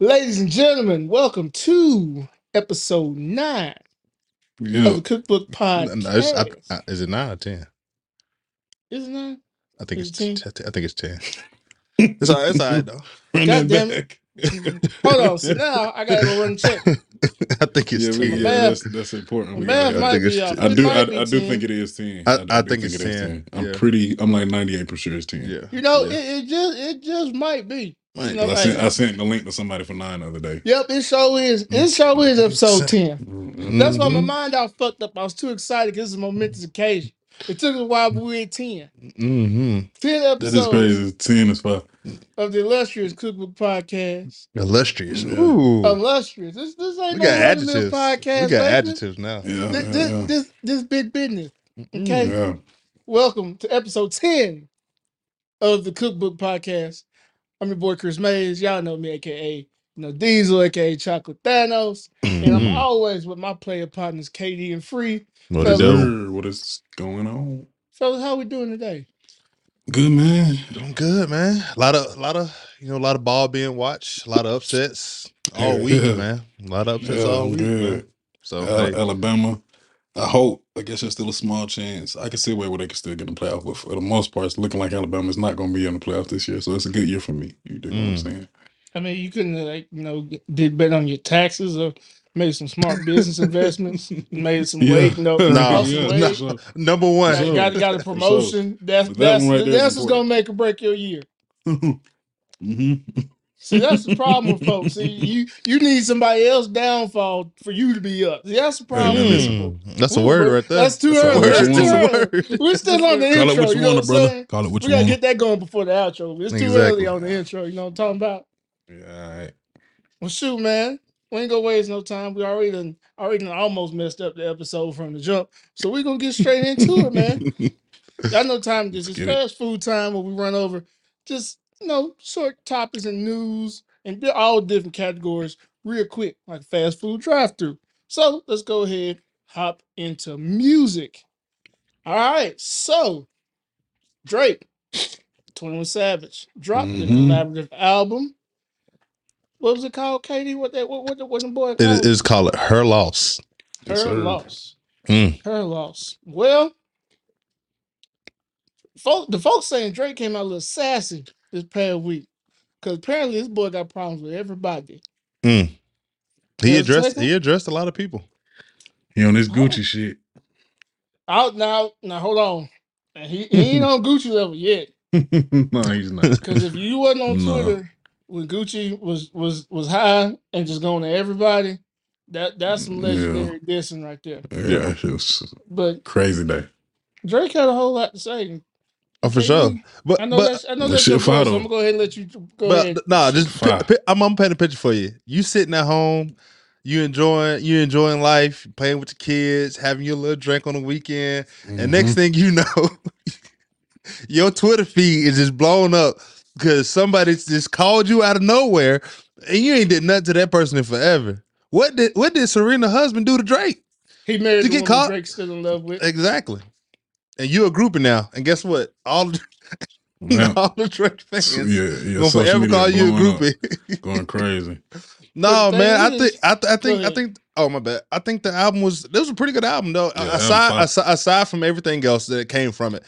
Ladies and gentlemen, welcome to episode nine of Yeah. the Cookbook No, no, it's, I, Podcast. I, is it nine or ten? Isn't it? I think Is it's. it T- I think it's ten. It's all. It's all right though. Run God that damn it. back. Hold on. So now I gotta go run and check. I think it's yeah, we, ten. yeah, math- that's that's important. My We math gotta- I might think be it's off. ten. I It do. might I, be I do 10. think it is ten. I- do I think it's it is 10, I'm yeah. pretty. I'm like 98 percent sure it's ten. Yeah. You know, Yeah. it, it just it just might be. Right. You I hey, sent I sent the link to somebody for nine the other day. Yep, it sure is. It sure is episode ten. Mm-hmm. That's why my mind all fucked up. I was too excited because it's a momentous occasion. It took a while, but we're at 10. Mm-hmm. 10 That is episodes crazy. Ten is fine. of the illustrious Cookbook Podcast. Illustrious. Yeah. Ooh. Illustrious. This this ain't we no got run-of-the-mill adjectives. podcast. we got baby. adjectives now. Yeah. This, yeah, this, yeah. this, this big business. Okay. Yeah. Welcome to episode 10 of the Cookbook Podcast. I'm your boy Chris Mays. Y'all know me, aka you know Diesel, aka Chocolate Thanos. And I'm Mhm. always with my player partners, KD and Free. What Fellas. it do? Sir, what is going on? Fellas, how we doing today? Good man. Doing good, man. A lot of, a lot of, you know, a lot of ball being watched. A lot of upsets all Yeah, week, yeah. man. A lot of upsets Yeah, all I'm week, man. good. So Al- hey, Alabama. I hope. I guess there's still a small chance. I can see a way where they can still get in the playoff, but for the most part, it's looking like Alabama's not going to be in the playoff this year. So it's a good year for me. You dig what I'm Mm. saying? I mean, you couldn't like you know did better on your taxes or made some smart business investments, made some Yeah. weight, no, Nah, lost yeah, some no. weight, so- number one. got, sure. got, got a For sure. promotion. That's But that that's right there is that's what's gonna important. make or break your year. hmm See, that's the problem with folks. See, you you need somebody else downfall for you to be up. See, that's the problem. With listen. Mm, that's a Ooh, word bro, right there. That's too That's a early. word. That's That's too a early. word. We're still on the intro. Call it intro. what You you know want, what I'm brother. saying? Call it what We you gotta want. get that going before the outro. It's too Exactly. early on the intro. You know what I'm talking about? Yeah, all right. Well, shoot, man. We ain't gonna waste no time. We already done, already done almost messed up the episode from the jump. So we're gonna get straight into it, man. Got no time. This Let's is get it. fast food time when we run over just you know short topics and news and di- all different categories real quick, like fast food drive through. So let's go ahead, hop into music. All right, so Drake, 21 Savage, dropped the Mhm. collaborative album. What was it called, KD? What that what what what the boy It called? is called her loss. Her Yes, sir. loss. Mm. Her loss. Well, folk, the folks saying Drake came out a little sassy this past week because apparently this boy got problems with everybody. Mm. He Yes, addressed. Jacob? He addressed a lot of people. He on this Gucci shit. Out now, now hold on. And he, he ain't on Gucci level yet. no, he's not. Because if you wasn't on No. Twitter when Gucci was was was high and just going to everybody, that that's some Yeah. legendary dissing right there. Yeah, it was But a crazy day. Drake had a whole lot to say. Oh, for KD, sure. But I know but that's I know That that's shit your fire, so. I'm gonna go ahead and let you go But ahead. nah, just pi- Fire. pi- I'm, I'm painting a picture for you. You sitting at home, you enjoying you enjoying life, playing with your kids, having your little drink on the weekend, and mm-hmm. next thing you know, your Twitter feed is just blown up because somebody just called you out of nowhere, and you ain't did nothing to that person in forever. What did what did Serena's husband do to Drake? He married To the get woman caught- Drake's still in love with. Exactly. And you a groupie now, and guess what? All the, Yeah. all the Drake fans So, yeah, yeah. gonna social forever call you a blowing up, groupie. going crazy. No, the man. I think I, th- I think I think. Oh my bad. I think the album was. This was a pretty good album though. Yeah, aside, album aside aside from everything else that came from it,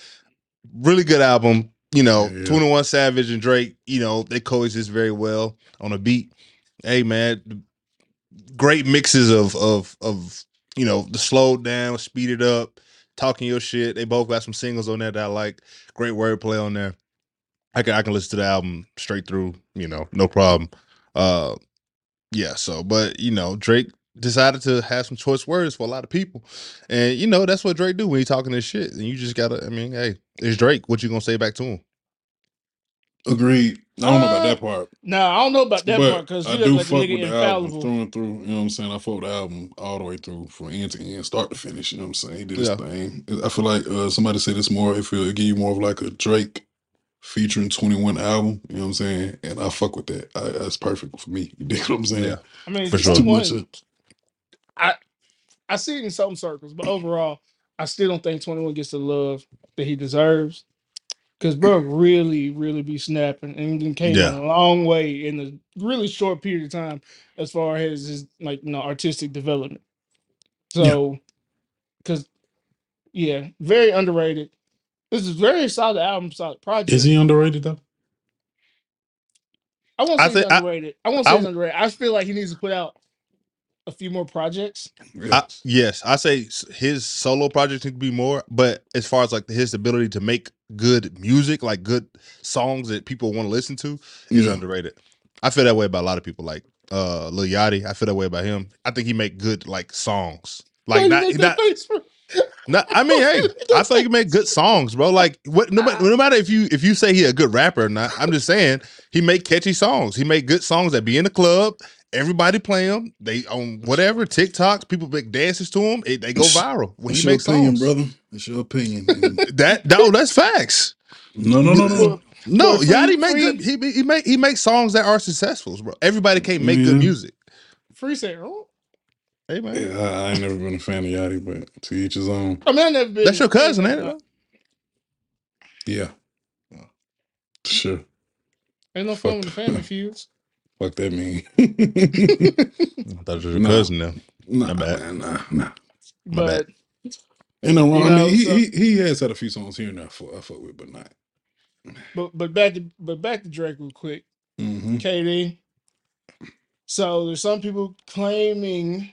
really good album. You know, Yeah, yeah. Twenty One Savage and Drake. You know, they coexist very well on a beat. Hey man, great mixes of of of you know the slowed down, speeded up, talking your shit. They both got some singles on there that I like. Great wordplay on there. I can I can listen to the album straight through. You know, no problem. Uh, yeah. So, but you know, Drake decided to have some choice words for a lot of people, and you know that's what Drake do when he talking this shit. And you just gotta. I mean, hey, it's Drake. What you gonna say back to him? Agreed. I don't know about Uh, that part. Now I don't know about that but part because I you do look like a fuck nigga with the album through and through. You know what I'm saying? I fuck with the album all the way through from end to end, start to finish. You know what I'm saying? He did his Yeah. thing. I feel like uh, somebody said this more. It feel it give you more of like a Drake featuring 21 album. You know what I'm saying? And I fuck with that. I, that's perfect for me. You dig what I'm saying? Yeah. I mean, For sure. Too 21 much. Of, I see it in some circles, but overall, I still don't think 21 gets the love that he deserves. Cause bro really, really be snapping and then came Yeah. a long way in a really short period of time as far as his like you know artistic development. Yeah. So, cause yeah, very underrated. This is very solid album, solid project. Is he underrated though? I won't I say he's think- I- underrated. I, won't say I he's underrated. I feel like he needs to put out a few more projects. I, yes, I say s- his solo projects need to be more, but as far as like his ability to make good music, like good songs that people want to listen to, is Yeah. underrated. I feel that way about a lot of people, like uh Lil Yachty. I feel that way about him. I think he make good like songs, Why like you not make not, that face for- not. I mean, hey, I feel like he make good songs, bro. Like what? No, matter, no matter if you if you say he a good rapper or not, I'm just saying he make catchy songs. He make good songs that be in the club. Everybody play them. They on whatever TikToks. People make dances to them. It, they go viral when It's he your makes opinion, songs. brother. It's your opinion. man. That no, that's facts. no, no, no, no. No, Well, free- Yachty make free- good. He be- he make he makes songs that are successful, bro. Everybody can't make Yeah. good music. Free say, oh. Hey man, Yeah, I, I ain't never been a fan of Yachty, but to each his own. I mean, I never been. that's your cousin, ain't it? Yeah. Oh. Sure. Ain't no fun with the family feuds. Fuck that mean. I thought it was your Nah. cousin now. nah, My bad. man, nah, nah. My But Ain't no wrong. You I know, mean, he, so- he he has had a few songs here and there I fuck, I fuck with, but not. but but back to but back to Drake real quick. Mm-hmm. KD. So there's some people claiming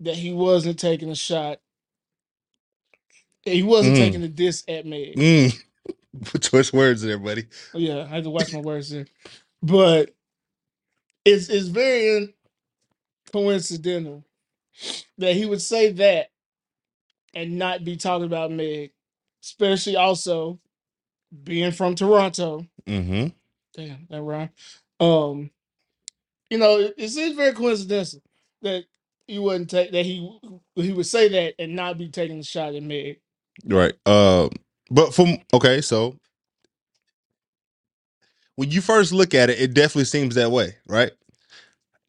that he wasn't taking a shot. He wasn't Mm. taking a diss at Meg. Mm. Put choice words there, buddy. Oh, yeah, I had to watch my words there. But it's it's very coincidental that he would say that and not be talking about Meg, especially also being from Toronto. Mm-hmm. Damn, that rhyme. Um, you know, it, it seems very coincidental that he wouldn't take that he he would say that and not be taking a shot at Meg. Right. Uh, but from okay, so when you first look at it, it definitely seems that way, right?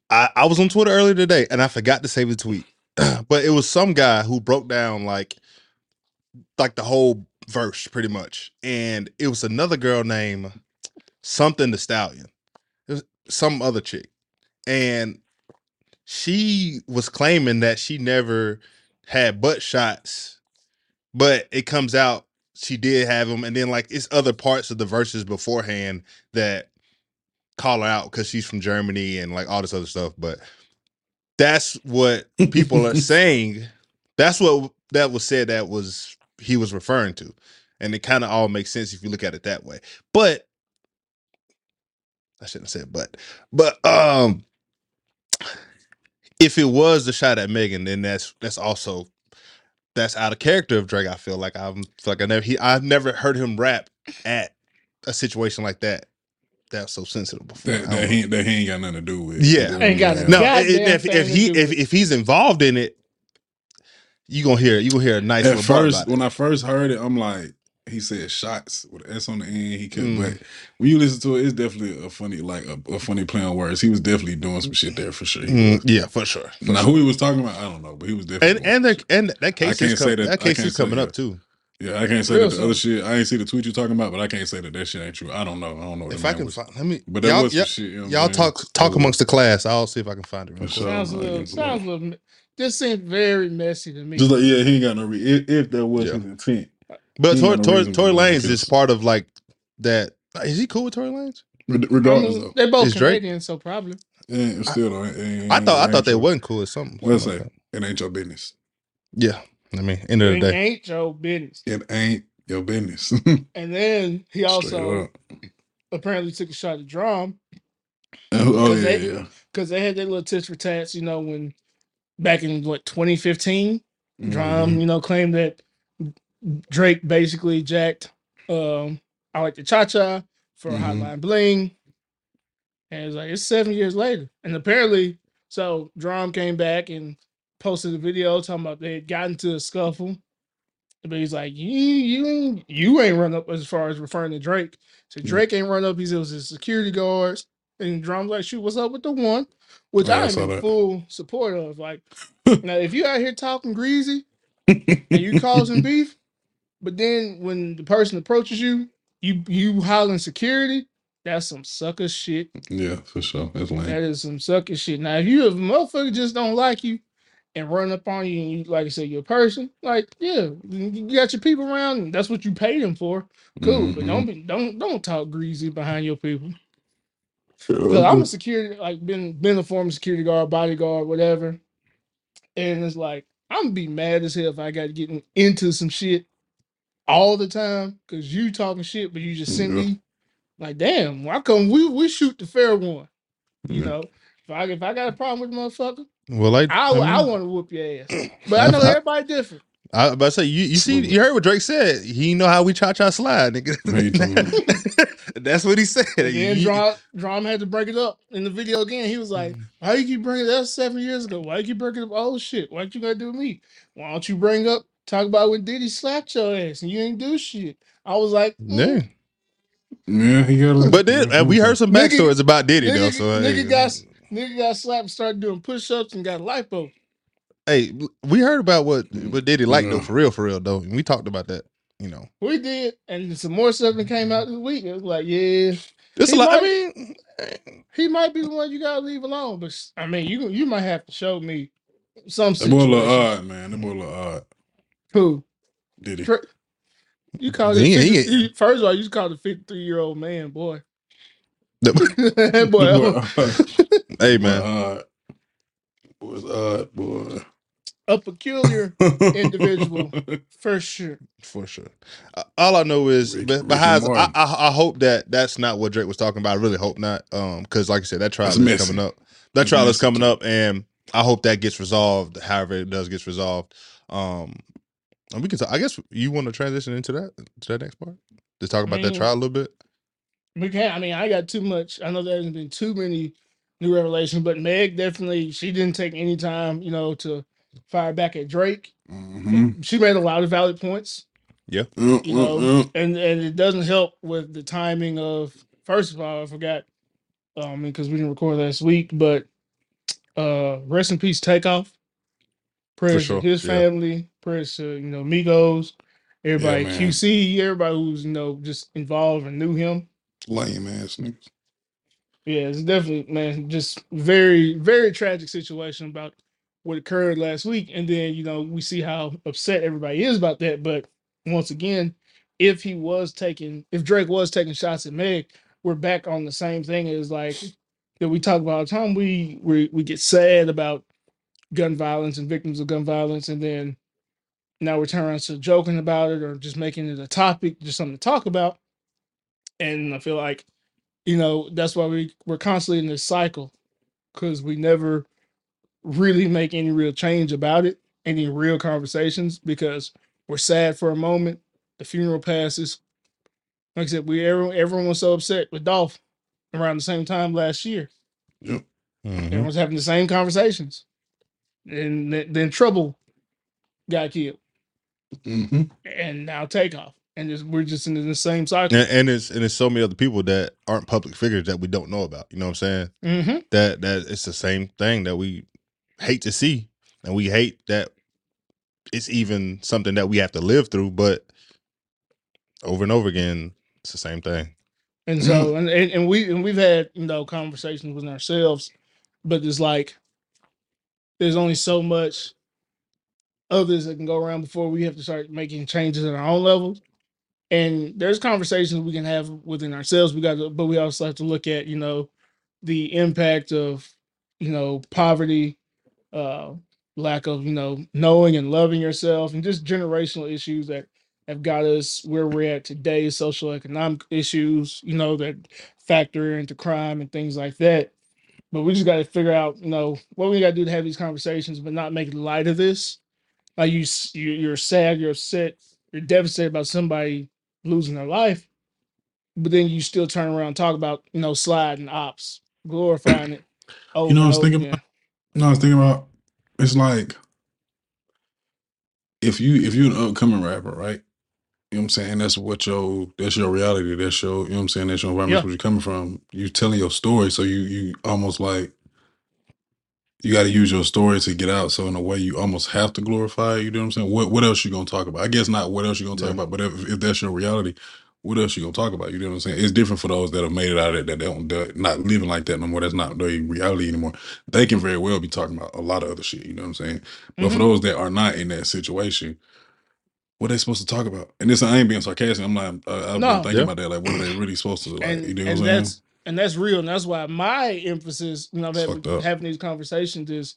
I, I was on Twitter earlier today and I forgot to save the tweet, but it was some guy who broke down like like the whole verse pretty much, and it was another girl named something the stallion, some other chick, and she was claiming that she never had butt shots, but it comes out she did have them, and then like it's other parts of the verses beforehand that call her out because she's from Germany and like all this other stuff. But that's what people are saying. That's what that was said that was he was referring to. And it kind of all makes sense if you look at it that way. But I shouldn't say but. But um if it was the shot at Megan, then that's that's also that's out of character of Drake. I feel like I'm feel like I never he I've never heard him rap at a situation like that. That's so sensitive before. That, that, he, that he ain't got nothing to do with. Yeah. Ain't got Yeah. nothing. No, Goddamn if, if, thing if to he if, if he's involved in it, you gonna hear you gonna hear a nice At first, about it. when I first heard it, I'm like, he said shots with an S on the end. He could, Mm. but when you listen to it, it's definitely a funny, like a, a funny play on words. He was definitely doing some shit there for sure. Mm, yeah, for sure. for Now sure. who he was talking about, I don't know, but he was definitely. and and there, and that case I can't is say com- that- that I case is coming say up that. too. yeah, I can't say Real that the other shit. I ain't see the tweet you talking about, but I can't say that that shit ain't true. I don't know. I don't know. If I can was- find, let me. but that y'all, was some y'all, shit. You know y'all I'm talk talk It was- amongst the class. I'll see if I can find it. Real sure. sounds a little sounds a little this seems very messy to me. Just like yeah, he ain't got no. Re- if, if that was Yeah. his intent, But He Tory, ain't got Tory, reason Tory to do it Lanez is part of like that. Is he cool with Tory Lanez? Re- I regardless mean, though, they both Is Drake- Canadian, so probably. it ain't, still though. It ain't, I thought I thought they your- wasn't cool or something. Let's say like it ain't your business. yeah. I mean, end of the day, It ain't your business. It ain't your business. And then he also apparently took a shot at D.R.A.M. And who- oh yeah, they- yeah. because they had their little tits for tats, you know, when back in what 2015, D.R.A.M., Mhm. you know, claimed that Drake basically jacked um I like the cha cha for Mhm. Hotline Bling. And it's like it's seven years later. And apparently, so D.R.A.M. came back and posted a video talking about they had gotten to a scuffle. But he's like, you you ain't you ain't run up as far as referring to Drake. So Drake ain't run up, he said it was his security guards. And D.R.A.M.'s like, shoot, what's up with the one? Which Oh, yeah, I I'm saw in that. full support of. Like, now if you out here talking greasy and you causing beef, but then when the person approaches you You you hollering security, that's some sucker shit. Yeah, for sure. That's lame. That is some sucker shit. Now, if you if a motherfucker just don't like you and run up on you and you like I said, you're a person, like, yeah, you got your people around and that's what you paid them for. Cool. But don't mm-hmm. be don't don't talk greasy behind your people. Cause I'm a security, like been been a former security guard, bodyguard, whatever. And it's like I'm gonna be mad as hell if I got to get in- into some shit all the time because you talking shit, but you just sent Yeah. me like, damn, why come we we shoot the fair one? You Yeah. know, if I if I got a problem with the motherfucker, Well, like I I, I, mean, want to whoop your ass. But I know I- everybody different. I, was about to say you, you see you heard what Drake said. He know how we cha cha slide, How you talking nigga. That's what he said. And then You- D.R.A.M., D.R.A.M. had to break it up in the video again. He was like, Why you keep bringing that seven years ago? Why you keep bringing up old shit? What you gonna do with me? Why don't you bring up talk about when Diddy slapped your ass and you ain't do shit? I was like, mm, yeah. Yeah, he got a But then and we heard some Nigga- backstories about Diddy though. nigga, So nigga hey, got nigga got slapped and started doing push ups and got lipo. hey, we heard about what what Diddy like though, Yeah. for real, for real though. And we talked about that. You know, We did, and some more stuff that came out this week. It was like, yeah, it's He a lot. I might- mean, he might be the one you gotta leave alone. But I mean, you you might have to show me some That boy look situation. odd, man. That boy look odd. Who? Did he? Dra- You call He- it he- 50 you- first of all, you just called a 53 year old man, boy. the- that boy, boy a, odd. hey Boy man, odd. Boy's odd, boy. a peculiar individual for sure. for sure. Uh, All I know is, Rick- but, Rick but and how's- I, Morty. I I hope that that's not what Drake was talking about. I really hope not, um, because like I said, that trial That's is messy. coming up. That That's trial is messy, coming up, and I hope that gets resolved. However, it does gets resolved. Um, and we can. Talk, I guess you want to transition into that to that next part. Just talk about that mean, trial a little bit. We can't, I mean, I got too much. I know there hasn't been too many new revelations, but Meg definitely, she didn't take any time, you know, to fire back at Drake. Mm-hmm. She made a lot of valid points. Yeah, You yeah, know, yeah. and and it doesn't help with the timing of first of all i forgot um because we didn't record last week but uh rest in peace takeoff prayers sure, to his yeah. family prayers to you know migos everybody man. qc everybody who's you know just involved and knew him. Lame ass niggas. yeah it's definitely man just very very tragic situation about what occurred last week. And then you know we see how upset everybody is about that. But once again if he was taking if drake was taking shots at meg we're back on the same thing as like that we talk about all the time. We we, we get sad about gun violence and victims of gun violence. And then now we're turning to joking about it or just making it a topic just something to talk about. And i feel like you know that's why we we're constantly in this cycle because we never really make any real change about it any real conversations because we're sad for a moment. The funeral passes. Like i said we everyone, everyone was so upset with dolph around the same time last year. Yep. Mhm. everyone's having the same conversations. And th- then trouble got killed Mm-hmm. and now takeoff and just, we're just in the same cycle And, and it's and it's so many other people that aren't public figures that we don't know about. You know what I'm saying? mm-hmm. That that it's the same thing that we hate to see, and we hate that it's even something that we have to live through. But over and over again, it's the same thing. And so, and, and, and we and we've had you know conversations with ourselves, but it's like there's only so much others that can go around before we have to start making changes at our own level. And there's conversations we can have within ourselves. We got to, but we also have to look at you know the impact of you know poverty, uh, lack of you know knowing and loving yourself, and just generational issues that have got us where we're at today, social economic issues, you know, that factor into crime and things like that. But we just got to figure out, you know, what we got to do to have these conversations, but not make light of this. Like you, s- you, you're sad, you're upset, you're devastated about somebody losing their life, but then you still turn around and talk about, you know, sliding ops, glorifying it. You know, I and was over thinking again. No, I was thinking about it's like if you if you're an upcoming rapper, right? You know what I'm saying? That's what your that's your reality. That's your you know what I'm saying, that's your environment, Yeah. that's where you're coming from. You're telling your story, so you you almost like you gotta use your story to get out. So in a way you almost have to glorify it, you know what I'm saying? What what else you gonna talk about? I guess not what else you gonna talk Yeah. about, but if, if that's your reality, what else you gonna talk about? You know what I'm saying? It's different for those that have made it out of it that they don't they're not living like that no more. That's not their reality anymore. They can very well be talking about a lot of other shit. You know what I'm saying? But for Mhm. those that are not in that situation, what are they supposed to talk about? And this I ain't being sarcastic. I'm not. Uh, I've No. been thinking Yeah. about that. Like, what are they really supposed to like? and, you know what I'm saying? That's and that's real, and that's why my emphasis, you know, It's having, fucked up. having these conversations is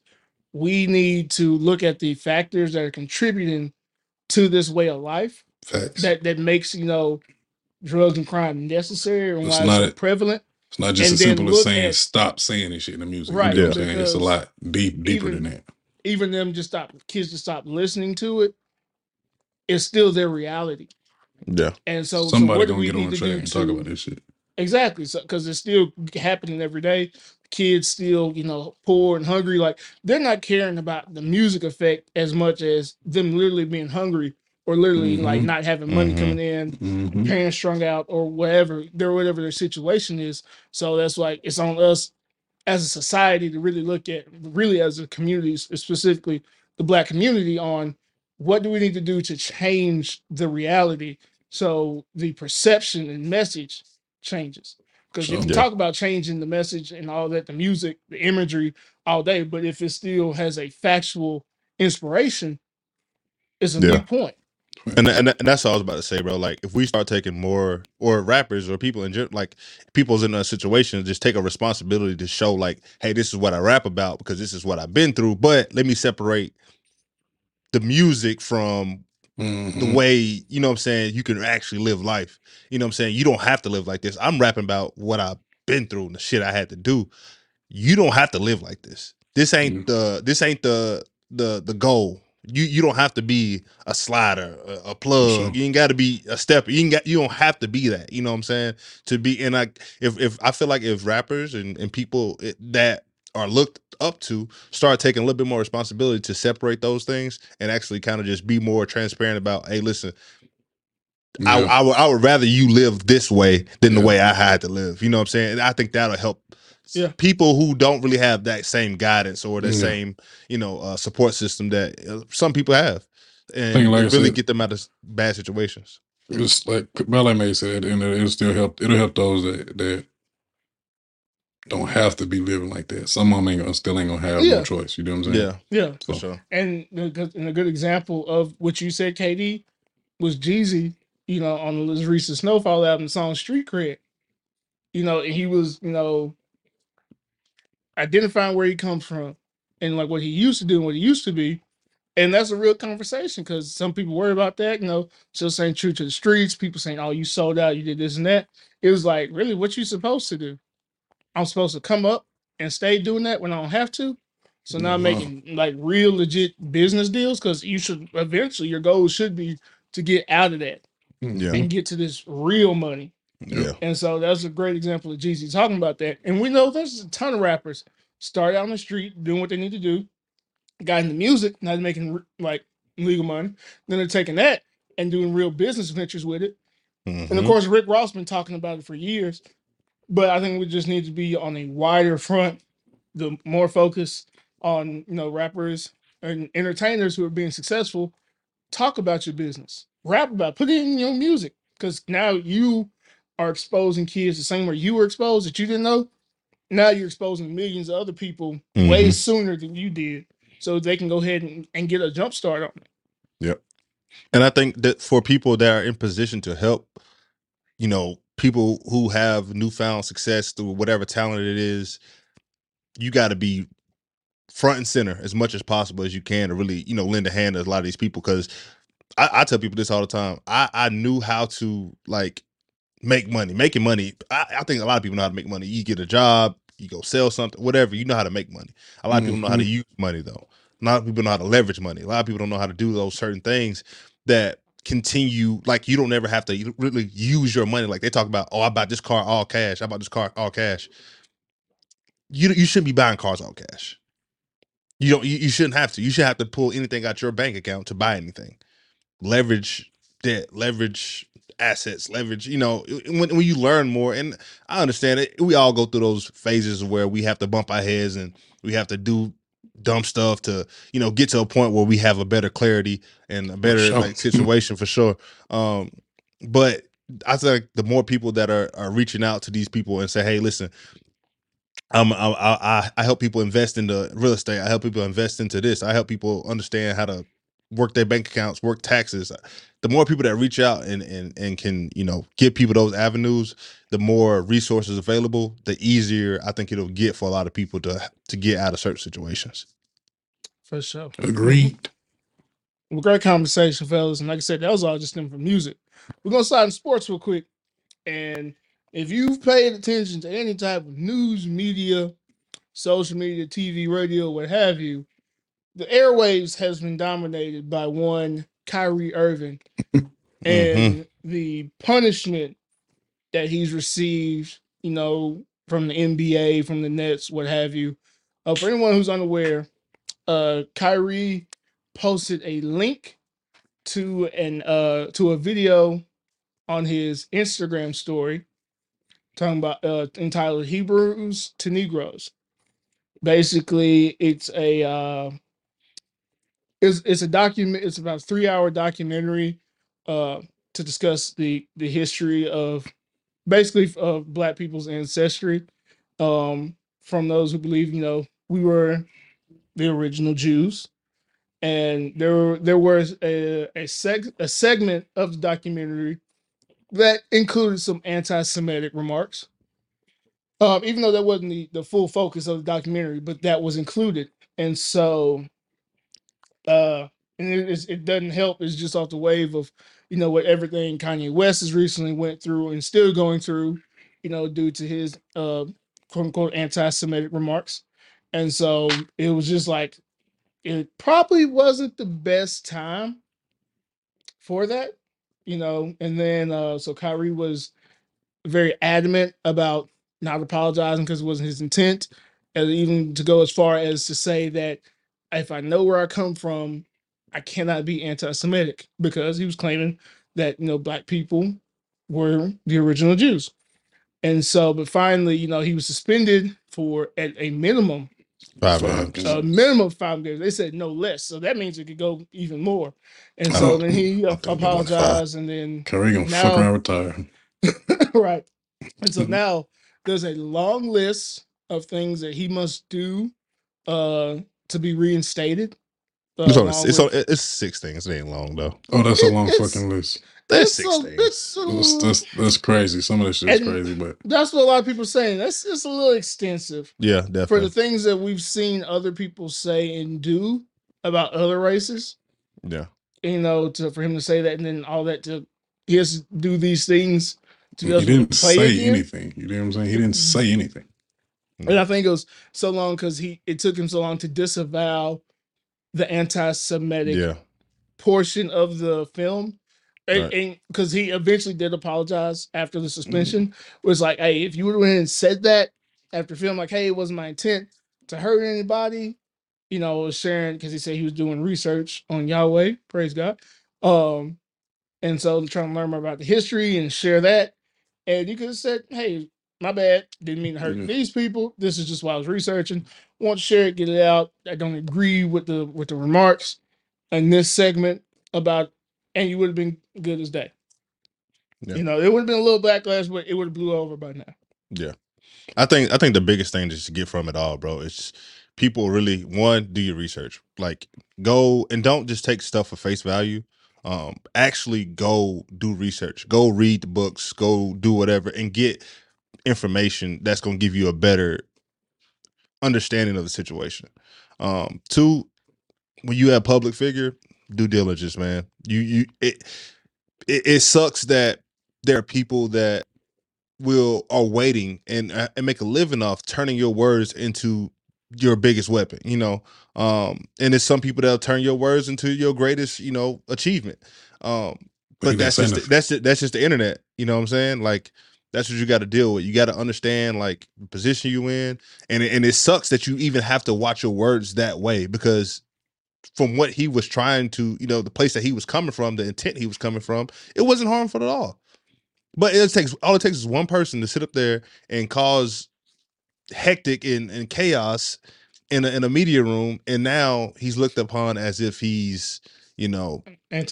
we need to look at the factors that are contributing to this way of life Facts. that that makes you know drugs and crime necessary and It's why not it's so a- prevalent. It's not just and as simple as saying at- stop saying this shit in the music. Right, You know what I'm saying? It's a lot deep deeper even- than that. Even them just stop kids to stop listening to it. It's still their reality, Yeah. and so, so Somebody what do gonna we get on need the to track do and talk about this shit. Exactly. So because it's still happening every day. Kids still, you know, poor and hungry. Like they're not caring about the music effect as much as them literally being hungry or literally like Mhm. not having money Mhm. coming in, Mhm. parents strung out or whatever their whatever their situation is. So that's like it's on us as a society to really look at really as a community, s- specifically the black community, on what do we need to do to change the reality so the perception and message changes. Because you can Yeah. talk about changing the message and all that, the music, the imagery, all day, but if it still has a factual inspiration, it's a Yeah. moot point. And, and and that's all I was about to say, bro. Like, if we start taking more, or rappers, or people in general, like people's in a situation, just take a responsibility to show, like, hey, this is what I rap about because this is what I've been through. But let me separate the music from the Mhm. way you know what I'm saying you can actually live life. You know what I'm saying? You don't have to live like this. I'm rapping about what I've been through and the shit I had to do. You don't have to live like this. This ain't Mhm. the this ain't the the the goal. You you don't have to be a slider, a, a plug. sure. You ain't got to be a stepper. You ain't got you don't have to be that. You know what I'm saying? To be and like if if I feel like if rappers and and people it, that are looked up to start taking a little bit more responsibility to separate those things and actually kind of just be more transparent about hey listen I, Yeah. I, would, I would rather you live this way than the way I had to live you know what i'm saying and i think that'll help Yeah. people who don't really have that same guidance or that Yeah. same you know uh, support system that uh, some people have and like really said- get them out of bad situations It's like Ballet May said, and it'll still help. It'll help those that that don't have to be living like that. Some of them ain't gonna, still ain't gonna have Yeah. no choice. You know what I'm saying? yeah Yeah. for So- sure And a good, and a good example of what you said, KD, was Jeezy, you know, on his recent SnoFall album, the song Street Cred. You know, and he was, you know, identifying where he comes from and like what he used to do and what he used to be. And that's a real conversation because some people worry about that, you know, still saying true to the streets, people saying, Oh, you sold out, you did this and that. It was like, really, what you supposed to do? I'm supposed to come up and stay doing that when I don't have to. So now I'm Uh-huh. making like real legit business deals because you should eventually your goal should be to get out of that yeah and get to this real money. yeah And so that's a great example of Jeezy talking about that. And we know there's a ton of rappers start out on the street doing what they need to do, got into music, now they're making r- like legal money. Then they're taking that and doing real business ventures with it. And of Mhm. course, Rick Ross been talking about it for years. But I think we just need to be on a wider front, the more focus on you know rappers and entertainers who are being successful. Talk about your business, rap about, it, put it in your music, because now you are exposing kids the same way you were exposed that you didn't know. Now you're exposing millions of other people way Mhm. sooner than you did, so they can go ahead and, and get a jump start on it. Yep. And I think that for people that are in position to help, you know, people who have newfound success through whatever talent it is, you got to be front and center as much as possible as you can to really, you know, lend a hand to a lot of these people. Because I, I tell people this all the time. I, I knew how to like make money. Making money. I, I think a lot of people know how to make money. You get a job, you go sell something, whatever. You know how to make money. A lot of people know how to mm-hmm. use money though. A lot of people know how to leverage money. A lot of people don't know how to do those certain things that continue like you don't ever have to really use your money. Like they talk about oh i bought this car all cash. I bought this car all cash. You you shouldn't be buying cars all cash. You don't you, you shouldn't have to. You should have to pull anything out your bank account to buy anything. Leverage debt leverage assets leverage you know when, when you learn more and i understand it we all go through those phases where we have to bump our heads and we have to do dumb stuff to you know get to a point where we have a better clarity and a better sure. like situation for sure um but I think the more people that are are reaching out to these people and say, "Hey, listen, I'm, I, I I help people invest into real estate. I help people invest into this. I help people understand how to work their bank accounts, work taxes. The more people that reach out and and and can you know give people those avenues, the more resources available, the easier I think it'll get for a lot of people to to get out of certain situations. For sure. Agreed. Well, great conversation, fellas. And like I said, that was all just them for music. We're gonna start in sports real quick. And if you've paid attention to any type of news, media, social media, TV, radio, what have you, the airwaves has been dominated by one Kyrie Irving and the punishment that he's received, you know, from the NBA, from the Nets, what have you. Uh, for anyone who's unaware, uh, Kyrie posted a link to an uh to a video on his Instagram story talking about uh entitled Hebrews to Negroes. Basically, it's a uh it's it's a document it's about a three hour documentary uh to discuss the the history of basically of black people's ancestry um from those who believe you know we were the original Jews and there there was a a, seg- a segment of the documentary that included some anti-Semitic remarks. Um, even though that wasn't the, the full focus of the documentary, but that was included, and so uh, and it, it doesn't help. It's just off the wave of you know what everything Kanye West has recently went through and still going through, you know, due to his uh, quote unquote anti-Semitic remarks, and so it was just like it probably wasn't the best time for that, you know. And then uh so Kyrie was very adamant about not apologizing because it wasn't his intent, and even to go as far as to say that if I know where I come from, I cannot be anti-Semitic because he was claiming that you know black people were the original Jews. And so, but finally, you know, he was suspended for at a minimum Five Five games. games. a minimum of five games. They said no less, so that means it could go even more. And so then he I think they went five. apologized, and then Kyrie gonna Now- fuck around retire. right. And so now there's a long list of things that he must do uh to be reinstated. It's, only, it's, only, it's six things. It ain't long though. Oh, that's a long It's- fucking list. That's it's six a- things. it's a That's, little- that's that's crazy. Some of that shit is And- crazy, but that's what a lot of people are saying. That's just a little extensive Yeah, definitely. for definitely. the things that we've seen other people say and do about other races. yeah. you know, to for him to say that and then all that to he has to do these things to be he able to didn't play say again. anything. You know what I'm saying? He didn't say anything. And I think it was so long because he it took him so long to disavow the anti-Semitic Yeah. portion of the film. Right. And because he eventually did apologize after the suspension, was like, hey, if you would have went and said that after film, like, hey, it wasn't my intent to hurt anybody, you know, was sharing because he said he was doing research on Yahweh, praise God. Um, and so trying to learn more about the history and share that. And you could have said, hey, my bad, didn't mean to hurt Yeah. these people. This is just what I was researching. Want to share it, get it out. I don't agree with the with the remarks in this segment about and you would have been good as day. Yeah. You know, it would have been a little backlash, but it would have blew over by now. Yeah. I think I think the biggest thing just to get from it all, bro, is people really one, do your research. Like go and don't just take stuff for face value. Um, actually go do research. Go read the books, go do whatever and get information that's gonna give you a better understanding of the situation. Um, two, when you have public figure, due diligence, man. You you it it, it sucks that there are people that will are waiting and uh, and make a living off turning your words into your biggest weapon you know um and there's some people that'll turn your words into your greatest you know achievement um But but that's just nothing. that's just, that's just the internet you know what i'm saying like that's what you got to deal with. You got to understand like the position you in and it, and it sucks that you even have to watch your words that way because from what he was trying to you know the place that he was coming from the intent he was coming from it wasn't harmful at all. But it takes all it takes is one person to sit up there and cause hectic and, and chaos in a, in a media room, and now he's looked upon as if he's, you know,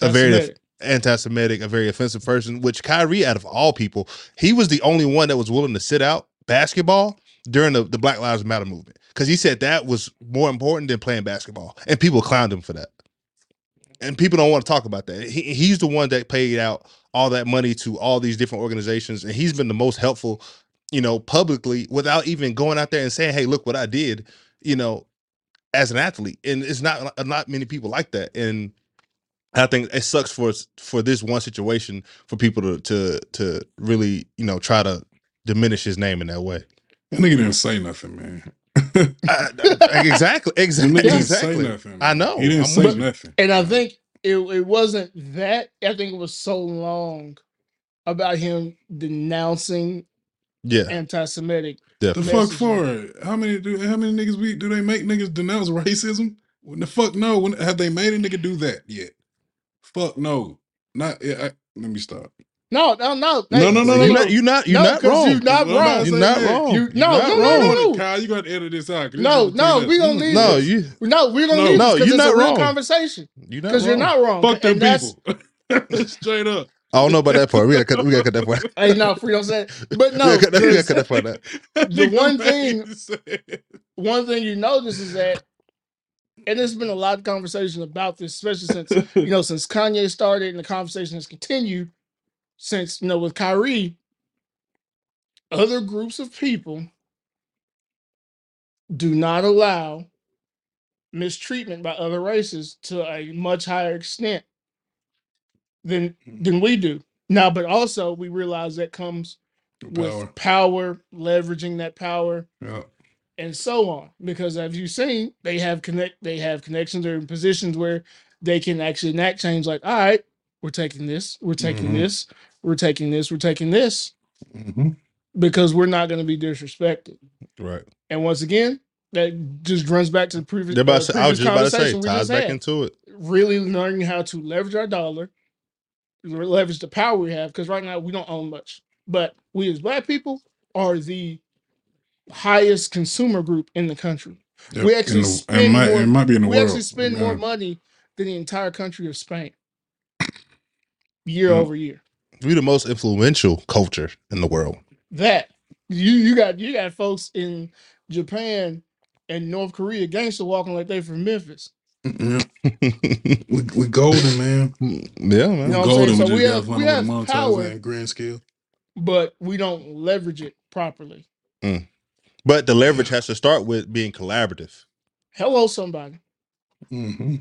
a very Anti-Semitic. a very offensive person. Which Kyrie, out of all people, he was the only one that was willing to sit out basketball during the, the Black Lives Matter movement because he said that was more important than playing basketball, and people clowned him for that. And people don't want to talk about that. He, he's the one that paid out all that money to all these different organizations, and he's been the most helpful, you know, publicly without even going out there and saying, "Hey, look what I did," you know, as an athlete. And it's not not many people like that. And I think it sucks for for this one situation for people to to to really you know try to diminish his name in that way. That nigga didn't say nothing, man. I- I- exactly, exactly, nigga didn't exactly. say nothing. I know. He didn't I'm say with nothing. And I think it, it wasn't that. I think it was so long about him denouncing Yeah, anti-Semitic. The definitely. fuck messaging. for it? How many do how many niggas we do they make niggas denounce racism? When the fuck no? When have they made a nigga do that yet? Fuck no. Not yeah, I, let me stop. No, no, no, No, no, no, You're no, not. You're not. You're No, not 'cause wrong. you not I'm wrong. You're not that. wrong. You- You're no, not no, no, wrong. no, no. Kyle, you got to edit this out. 'cause this No, no, we gonna leave No, this. you. No, we're gonna No. leave No, this 'cause you're it's not a real wrong. conversation. You're not. Because you're wrong. not wrong. Fuck them people. Straight up. I don't know about that part. We gotta cut. We gotta cut that part. Hey, no, free don't say. it. But we no, gotta cut that, we gotta 'cause cut that part out. The one thing- made to say it. one thing you notice is that, and there's been a lot of conversation about this, especially since you know since Kanye started, and the conversation has continued since you know with Kyrie. Other groups of people do not allow mistreatment by other races to a much higher extent than mm. than we do now. But also, we realize that comes with Power. power, leveraging that power, Yeah. And so on. Because as you've seen, they have connect they have connections or in positions where they can actually enact change like, all right, we're taking this, we're taking Mhm. this, we're taking this, we're taking this, hmm because we're not going to be disrespected. Right. And once again, that just runs back to the previous, They're about uh, to, I was previous just about to say conversation we ties just back had. into it. really learning how to leverage our dollar, leverage the power we have, because right now we don't own much. But we as black people are the highest consumer group in the country. Yep. We actually In the- spend it might, more- it might be in the we world. actually spend Yeah. more money than the entire country of Spain year Yeah. over year. We the most influential culture in the world. That you you got you got folks in Japan and North Korea gangster walking like they from Memphis. Yeah. yeah, We, we golden, man. Mm, yeah man. You know we what I'm golden. saying? So we we just have- gotta we find a way have to monetize power. that in grand scale. But we don't leverage it properly. Mm. But the leverage has to start with being collaborative. Hello, somebody. Mm-hmm.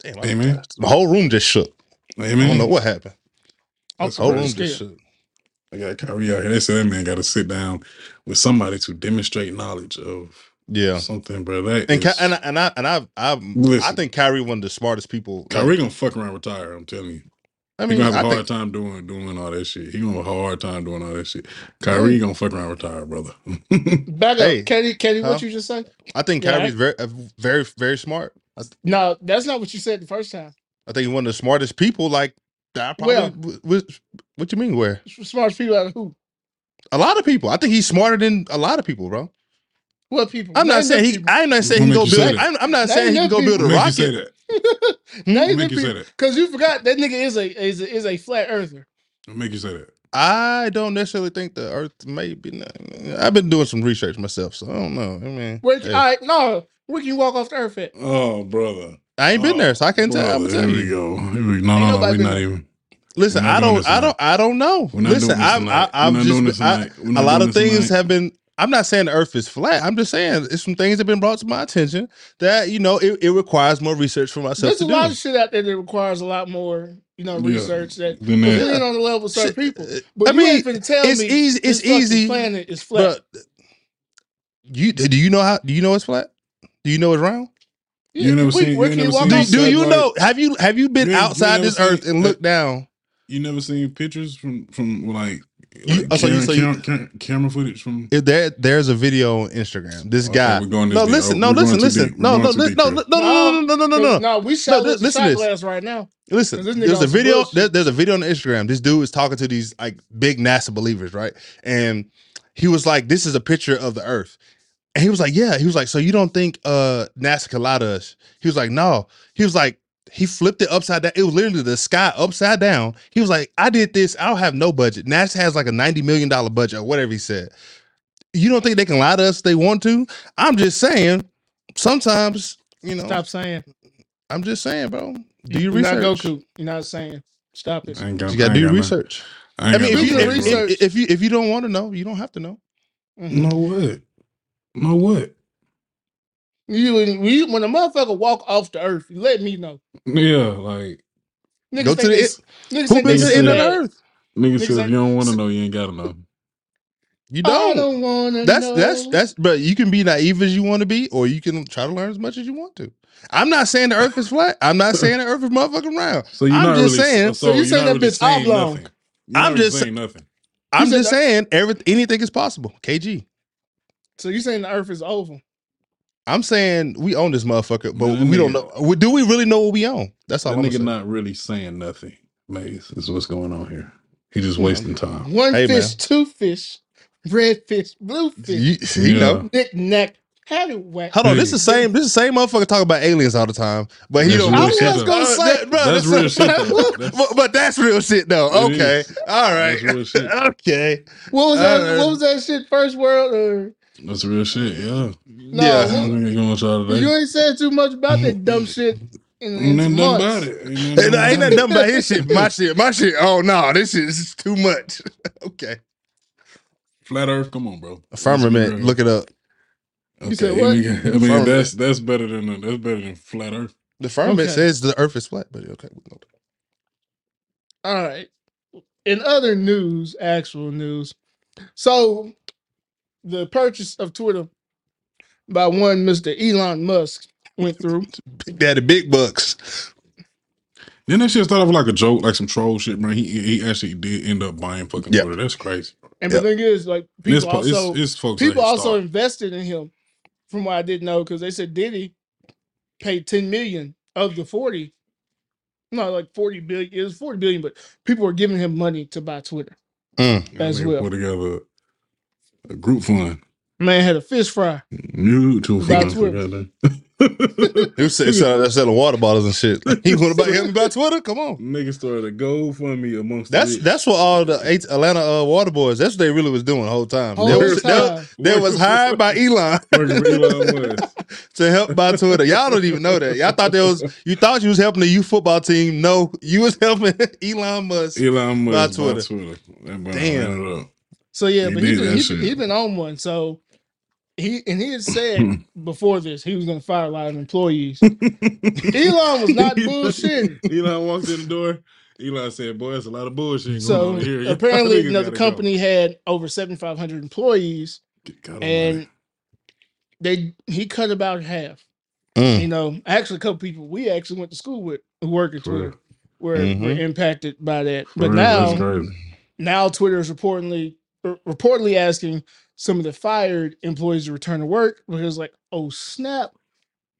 Damn, Amen. The whole room just shook. I don't know Amen. what happened. I'm That's The whole right. room scared. just shook. I got Kyrie out here. They said that man got to sit down with somebody to demonstrate knowledge of Yeah. something, bro. That And is- Ky- and I, and I and I I, I Listen. think Kyrie one of the smartest people. like, Kyrie gonna fuck around, retire. I'm telling you. I He mean, gonna have a I hard think, time doing doing all that shit. He gonna have a hard time doing all that shit. Kyrie gonna fuck around, retire, brother. Back Hey. up, Kenny. Kenny, Huh? what you just said? I think Yeah, Kyrie's very uh, very very smart. I, No, that's not what you said the first time. I think he's one of the smartest people. Like that probably. Well- w- w- what you mean? Where Smart people out of who? a lot of people. I think he's smarter than a lot of people, bro. What people? I'm not Name saying he. people. I'm not saying What he go make you say build. that? I'm, I'm not Name saying he them can go build a What make you rocket. that? Name What them make you say people. that? Because you forgot that nigga is a is a, is a flat earther. What make you say that? I don't necessarily think the Earth may be. not- I've been doing some research myself, so I don't know. I mean, Where, hey, All right, no, where can you walk off the earth at? Oh, brother. I ain't been Oh, there, so I can't tell. I'm brother, gonna tell Here we you. go. Here we, no, Ain't no, no. nobody We're been not there. even. Listen, We're not I doing don't, this I don't, I don't know. We're not Listen, doing this I'm, I, tonight. We're I'm not doing this just, I, tonight. We're a not lot doing of this things tonight. have been. I'm not saying the Earth is flat. I'm just saying it's some things that have been brought to my attention that you know it, it requires more research for myself There's to a do. lot of shit out there that requires a lot more, you know, Yeah. research that Then because that- we ain't on the level of certain people. uh, But I you mean, ain't finna tell it's me easy. It's this easy. Planet is flat. But you do you know how? Do you know it's flat? Do you know it's round? You never we- seen- where you never seen Do, do you satellite- know? Have you have you been You ain't- you outside this seen- Earth and uh, looked down? You never seen pictures from from like, You- oh, so you- camera, so you- camera, camera, camera footage from? If there there's a video on Instagram. This Okay, guy. we're going no, deep. listen. Oh, No, we're listen. Listen. deep. We're No, going no, too li- deep no, no, no, no, no, no, no, no. No, we shot li- this listen shot this. glass right now. Listen, 'Cause this nigga there's a video. There, there's a video on Instagram. This dude is talking to these like big NASA believers, right? And he was like, "This is a picture of the Earth." And he was like, "Yeah." He was like, "So you don't think uh NASA can lie to us?" He was like, "No." He was like, He flipped it upside down. It was literally the sky upside down. He was like, I did this. I don't have no budget. NASA has like a $90 million budget or whatever he said. You don't think they can lie to us if they want to? I'm just saying, sometimes, you know, Stop saying. I'm just saying, bro. Do your You're not research. Goku. You're not saying. Stop it. I ain't got, You gotta I do ain't your got research. nothing- I mean, if you, do if, nothing, bro. research. if, if you if you don't want to know, you don't have to know. Mhm. No what? No what? You, you when a motherfucker walk off the earth, you let me know. Yeah, like Niggas Go think to the this- niggas Who think been to the end of the bad. earth? nigga Niggas said, if ain't- you don't want to know, you ain't gotta know. You I don't. don't wanna That's know. that's that's but you can be naive as you want to be, or you can try to learn as much as you want to. I'm not saying the earth is flat. I'm not saying the earth is motherfucking round. So you're I'm not just really saying- So, So you you're saying not that really bitch saying oblong. nothing. You're I'm not really just- saying nothing. I'm said just that- saying every anything is possible. KG. So you saying the earth is oval? I'm saying we own this motherfucker, but Man, that we don't nigga- know. Do we really know what we own? That's all That I'm nigga saying. not really saying nothing. Maze is what's going on here. He just wasting time. One Hey, fish, man. two fish, red fish, blue fish, You, you Yeah. know. knick knack, paddywhack. Hold on, this is the same. This is the same motherfucker talk about aliens all the time, but he That's don't. real I shit, was though. gonna Uh, say, that- bro, That's real shit. That's- but, but that's real shit though. It Okay, is. all right, That's real shit. okay, What was that? Uh, what was that shit? First world or That's real shit. Yeah. no? Yeah. what- Nigga gonna try you ain't saying too much about that dumb shit in, Ain't in nothing some months. about it. Ain't nothing no, ain't nothing about his shit. My shit, my shit. Oh no, this shit is too much. okay, Flat Earth, come on, bro. A firmament. Look it up. Okay, said what? I mean, Firmament. that's that's better than that's better than flat Earth. The firmament Okay. says the Earth is flat, but okay, we know that. All right. In other news, actual news, so the purchase of Twitter by one Mr. Elon Musk went through. Big Daddy Big Bucks. Then that shit started off like a joke, like some troll shit, man. He he actually did end up buying fucking Yeah. Twitter. That's crazy. And Yeah. the thing is, like And it's, people po- also it's, it's folks people that also start. invested in him, from what I didn't know, because they said Diddy paid 10 million of the 40. No, like 40 billion. It was 40 billion, but people were giving him money to buy Twitter. Mm. as They well. Put together a group fun. Man had a fish fry. mutual Buy fund. for Twitter. goddamn- He was selling, selling, selling water bottles and shit. He want to buy him about Twitter? Come on. Nigga started a GoFundMe amongst That's the that's what all the eight Atlanta uh, water boys. That's what they really was doing the whole time. Whole they, was, time. was- they was hired by Elon Elon to help buy Twitter. Y'all don't even know that. Y'all thought there was. You thought you was helping the youth football team. No, you was helping Elon Musk. Elon Musk By by Twitter. Twitter. Damn. Ran it up. So yeah, He but he did been, that he, shit. he been on one. So he and he had said before this he was going to fire a lot of employees. Elon was not bullshitting. Elon walked in the door. Elon said, "Boy, it's a lot of bullshit going So on here. Y'all apparently, niggas you know, the gotta go." company had over seventy five hundred employees, God and they he cut about half. Mm. You know, actually, a couple people we actually went to school with who work at For Twitter real. were, Mhm. impacted by that. For But real, that's now, crazy. now Twitter is reportedly r- reportedly asking some of the fired employees to return to work because, like, oh snap,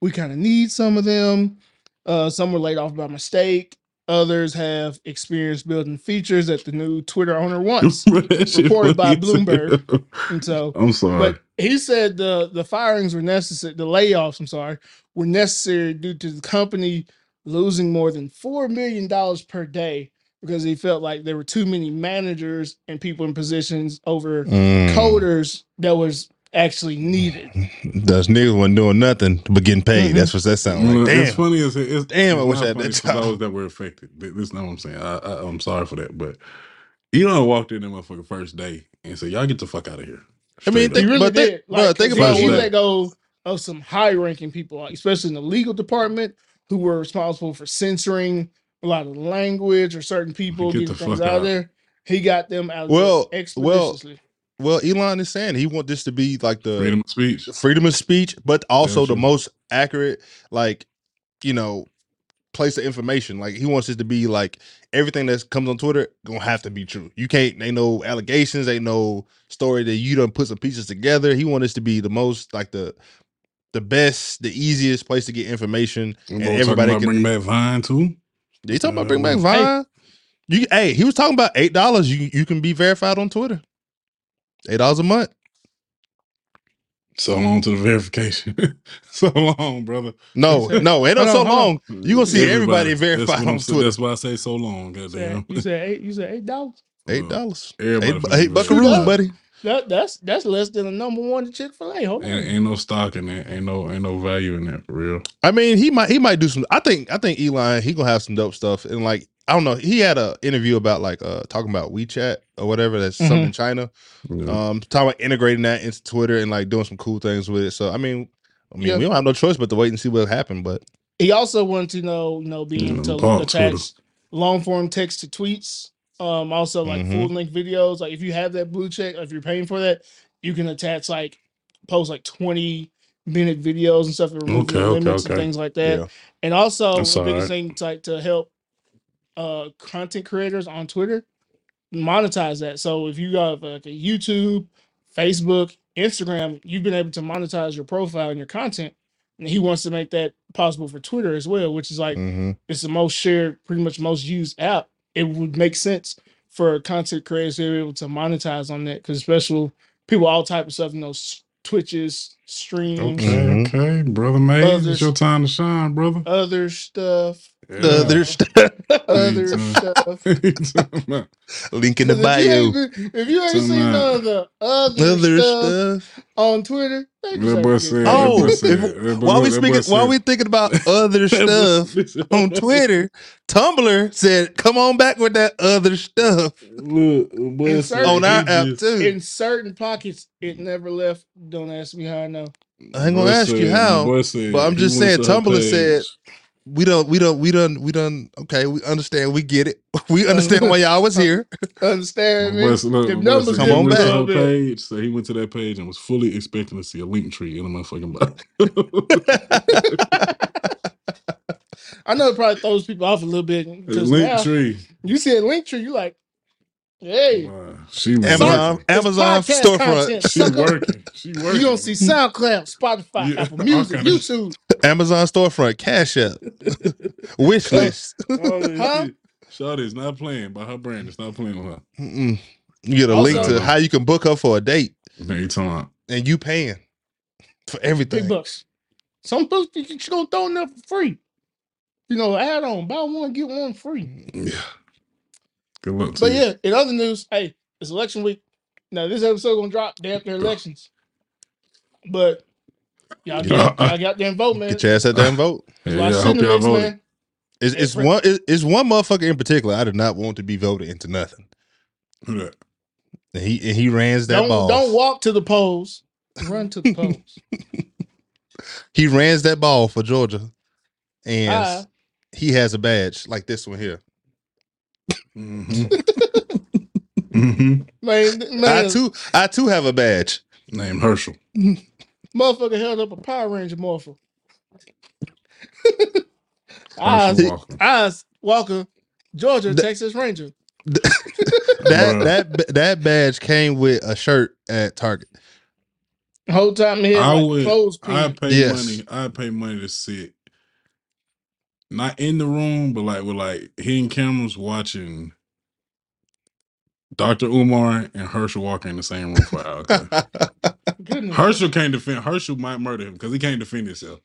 we kind of need some of them. Uh, some were laid off by mistake. Others have experience building features that the new Twitter owner wants. That shit reported by funny as hell. Bloomberg. And so, I'm sorry. but he said the the firings were necessary. The layoffs, I'm sorry, were necessary due to the company losing more than four million dollars per day because he felt like there were too many managers and people in positions over Mm. coders that was actually needed. Those niggas wasn't doing nothing but getting paid. Mhm. That's what that sounds Well, like. It's Damn. funny as it's, Damn, I it's wish not I had funny that 'cause job. those that were affected. Th- This is not what I'm saying. I, I, I'm sorry for that, but Elon walked in that motherfucker first day and said, "Y'all get the fuck out of here." I mean, Straight He think- really but think- did. bro, think 'cause about he, he that. let go of some high ranking people, especially in the legal department, who were responsible for censoring a lot of language or certain people Get getting things fuck out of out. there. He got them out of Well, there well, expeditiously. Well, Elon is saying he want this to be like the freedom of speech. freedom of speech, but also the true. most accurate, like, you know, place of information. Like he wants it to be like everything that comes on Twitter gonna have to be true. You can't ain't no allegations, ain't no story that you done put some pieces together. He wants this to be the most like the the best, the easiest place to get information. And And everybody everybody about can bring back Vine too. Did he talk about bring back hey. Vine? You hey, he was talking about eight dollars. You you can be verified on Twitter. Eight dollars a month. So long to the verification. so long, brother. No, no, ain't no Hold so long. You gonna see everybody That's verified on. Twitter. That's why I say so long. You Goddamn. you said eight. You said eight dollars. Eight dollars. Everybody Eight, eight be buckaroos, buddy. That that's that's less than the number one to Chick Fil A. Hold on. Ain't, ain't no stock in that. Ain't no ain't no value in that for real. I mean, he might he might do some. I think I think Elon he gonna have some dope stuff and like I don't know. He had a interview about like uh talking about WeChat or whatever. That's something in China. Yeah. Um, talking about integrating that into Twitter and like doing some cool things with it. So I mean, I mean, Yeah. we don't have no choice but to wait and see what happened. But He also wanted to know, you know, being Yeah, to Paul, attach long form text to tweets. Um, also like Mhm. full length videos. Like if you have that blue check, if you're paying for that, you can attach like post like 20 minute videos and stuff and remove Okay, okay, limits okay. and things like that. yeah, And also That's the biggest alright. thing to, like to help uh content creators on Twitter monetize that. So if you got like a YouTube, Facebook, Instagram, you've been able to monetize your profile and your content. And he wants to make that possible for Twitter as well, which is like hmm it's the most shared, pretty much most used app. It would make sense for content creators to be able to monetize on that because special people all type of stuff, you know, s- Twitches, streams, Okay, okay, brother Others- it's your time to shine, brother. other stuff, Yeah. the other stuff. other stuff. Link in the 'Cause If you bio. ain't, been- if you ain't Tell seen me. none of the other, Other stuff, stuff. on Twitter, they just That boy get said- that. Oh, that boy if- said- that boy- while we that boy speaking, while said- we thinking about other stuff on Twitter, Tumblr said, "Come on back with that other stuff Look, boy In said certain- on our he app just- too." in certain pockets, it never left. Don't ask me how I know. I ain't gonna ask you said- how, boy said but I'm he just went saying to her Tumblr said- page. We don't, we don't, we don't, we don't. Okay, we understand, we get it, we understand why y'all was here. Understand me? Boy said- look, Them numbers Come on back. page, so he went to that page and was fully expecting to see a link tree in a motherfucking bio. I know it probably throws people off a little bit because link now tree. you see a link tree, you like, hey, Wow, she was Amazon, Amazon storefront, content. She working. She working. you gonna see SoundCloud, Spotify, Yeah, Apple Music, YouTube. Amazon storefront, Cash App, wish list. Huh? Shawty is not playing by her brand. It's not playing with her. Mm-mm. You get a Also- link to how you can book her for a date, Now you talking and you paying for Big everything. bucks. Some folks you you gonna throw in there for free. You know, add on, buy one, get one free. yeah. Good luck to But you. yeah, in other news, hey, it's election week. Now this episode gonna drop day after elections. But y'all Yeah. get y'all got them vote, man. Get your ass out there and vote. Yeah, Watch yeah, I hope y'all Cinemix, man. It's, it's Frank- one it's, it's one motherfucker in particular I did not want to be voted into nothing. Who? And he and he rans that Don't ball. don't walk to the polls. Run to the polls. He rans that ball for Georgia, and he has a badge like this one here. Mm-hmm. mm-hmm. Man, I too I too have a badge. Named Herschel. motherfucker held up a Power Ranger morpher. Herschel Eyes, Walker. eyes, Walker, Georgia, The- Texas Ranger. That Bruh. that that badge came with a shirt at Target. Whole time he had I like would. clothes I pin. pay Yes. money. I pay money to sit, not in the room, but like with like hidden cameras watching Dr. Umar and Herschel Walker in the same room for hours. Goodness. Herschel can't defend. Herschel might murder him because he can't defend himself.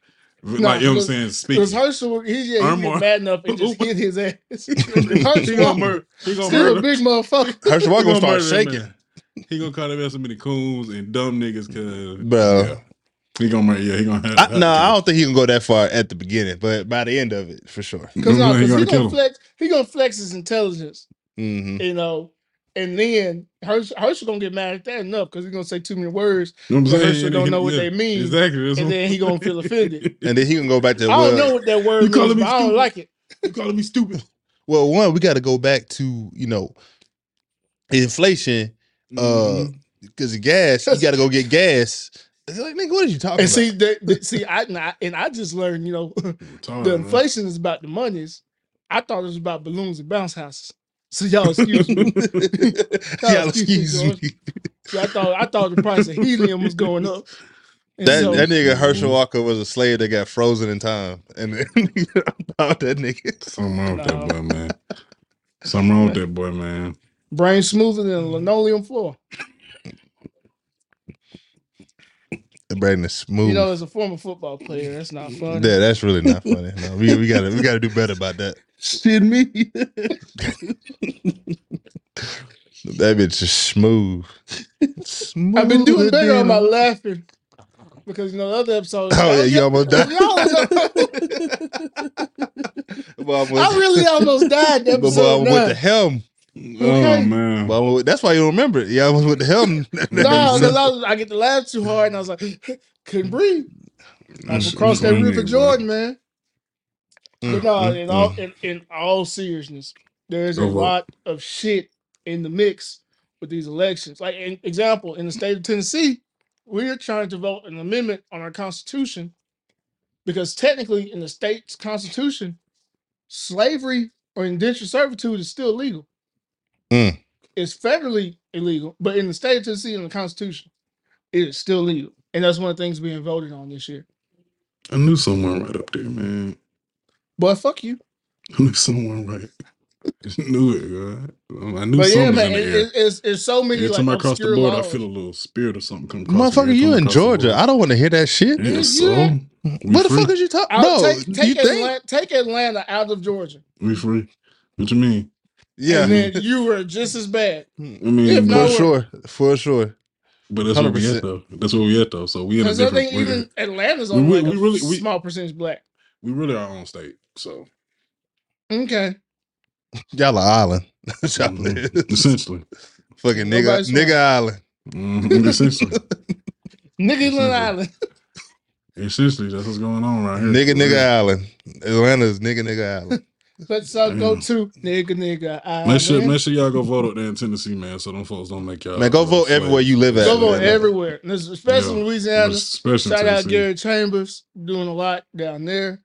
Nah, like you know what I'm because- saying. Because Speaking. Herschel, he, yeah, he Armor. get mad enough and just hit his ass. he gonna Walker, murder. He gonna still a murder. big motherfucker. Herschel Walker He gonna start murder that shaking. man. He gonna call them so many coons and dumb niggas because Bro. yeah. He gonna murder. Yeah, he gonna have. I, have no, to I kill don't think he can go that far at the beginning, but by the end of it, for sure. Because no, he 'cause gonna he kill gonna him. flex, he gonna flex his intelligence, hmm you know, and then Herschel, Herschel gonna get mad at that enough because he's gonna say too many words, You know what I'm But saying? Don't know what they mean, Exactly. that's and then he gonna feel offended. And then he can go back to I well, don't know what that word You calling means, me but I don't stupid? like it. You calling me stupid? well, one, we got to go back to you know inflation Uh, Mhm. because the gas, you got to go get gas. It's like, nigga, what are you talking And about? see, that, that- see, I, and I and I just learned, you know, Retarded, the man. inflation is about the monies. I thought it was about balloons and bounce houses. So y'all excuse me. Y'all excuse George. me. See, I thought I thought the price of helium was going up. And That so- that nigga Herschel Walker was a slave that got frozen in time, and then about that nigga. Something wrong with that boy, man. Something wrong with that boy, man. brain smoother than a linoleum floor. Brandon is smooth. You know, as a former football player, that's not funny. yeah, that's really not funny. No, we, we gotta we gotta do better about that. Shit me. That bitch is smooth. smooth I've been doing better on my than- laughing because you know the other episode. Oh yeah, you almost died. Y'all- Boy, almost- I really almost died. in But boy, Episode I'm with the nine. Helm. Oh man. Boy, that's why you don't remember it. Yeah, I was with the helm. No, because I, was- I get to laugh too hard, and I was like, couldn't breathe. I'm That's- across that's that what I river, Jordan, man. Mm, But no, mm, in all in, in all seriousness, there's a Go vote. lot of shit in the mix with these elections. Like, an example, in the state of Tennessee, we're trying to vote an amendment on our constitution because technically, in the state's constitution, slavery or indentured servitude is still legal. Mm. It's federally illegal, but in the state of Tennessee, in the constitution, it is still legal, and that's one of the things being voted on this year. I knew someone right up there, man. Boy, fuck you. I knew someone right. Just knew it, God. I knew But yeah, something man, in the it, air. it, it's, it's so many Every like time I cross the obscure border, I laws. feel a little spirit or something come across. Motherfucker, you in Georgia. I don't want to hear that shit. Yeah, Yeah, so we What the free? fuck is you talking? I'll No, take, you take, think? Atlanta, take Atlanta out of Georgia. We free. What you mean? Yeah, And then you were just as bad. I mean, not- for sure, for sure. but that's where we 100%. at though. That's where we at though. So we in a Because I think we, even Atlanta's we only re- like we a really- we- small percentage black. we really our own state. So Okay. Y'all are island. Y'all mhm, essentially, Fucking nigga, Nobody's nigga island. Mhm, essentially, Nigga That's it. Island. essentially, that's what's going on right here. Nigga, nigga real. island. Atlanta's nigga, nigga island. Let's all go to nigga nigga Island. Make sure, make sure y'all go vote up there in Tennessee, man. So them folks don't make y'all. Man, go vote everywhere you live at. Go vote man. everywhere. Especially Yeah. Louisiana. Especially Shout out Gary Chambers doing a lot down there,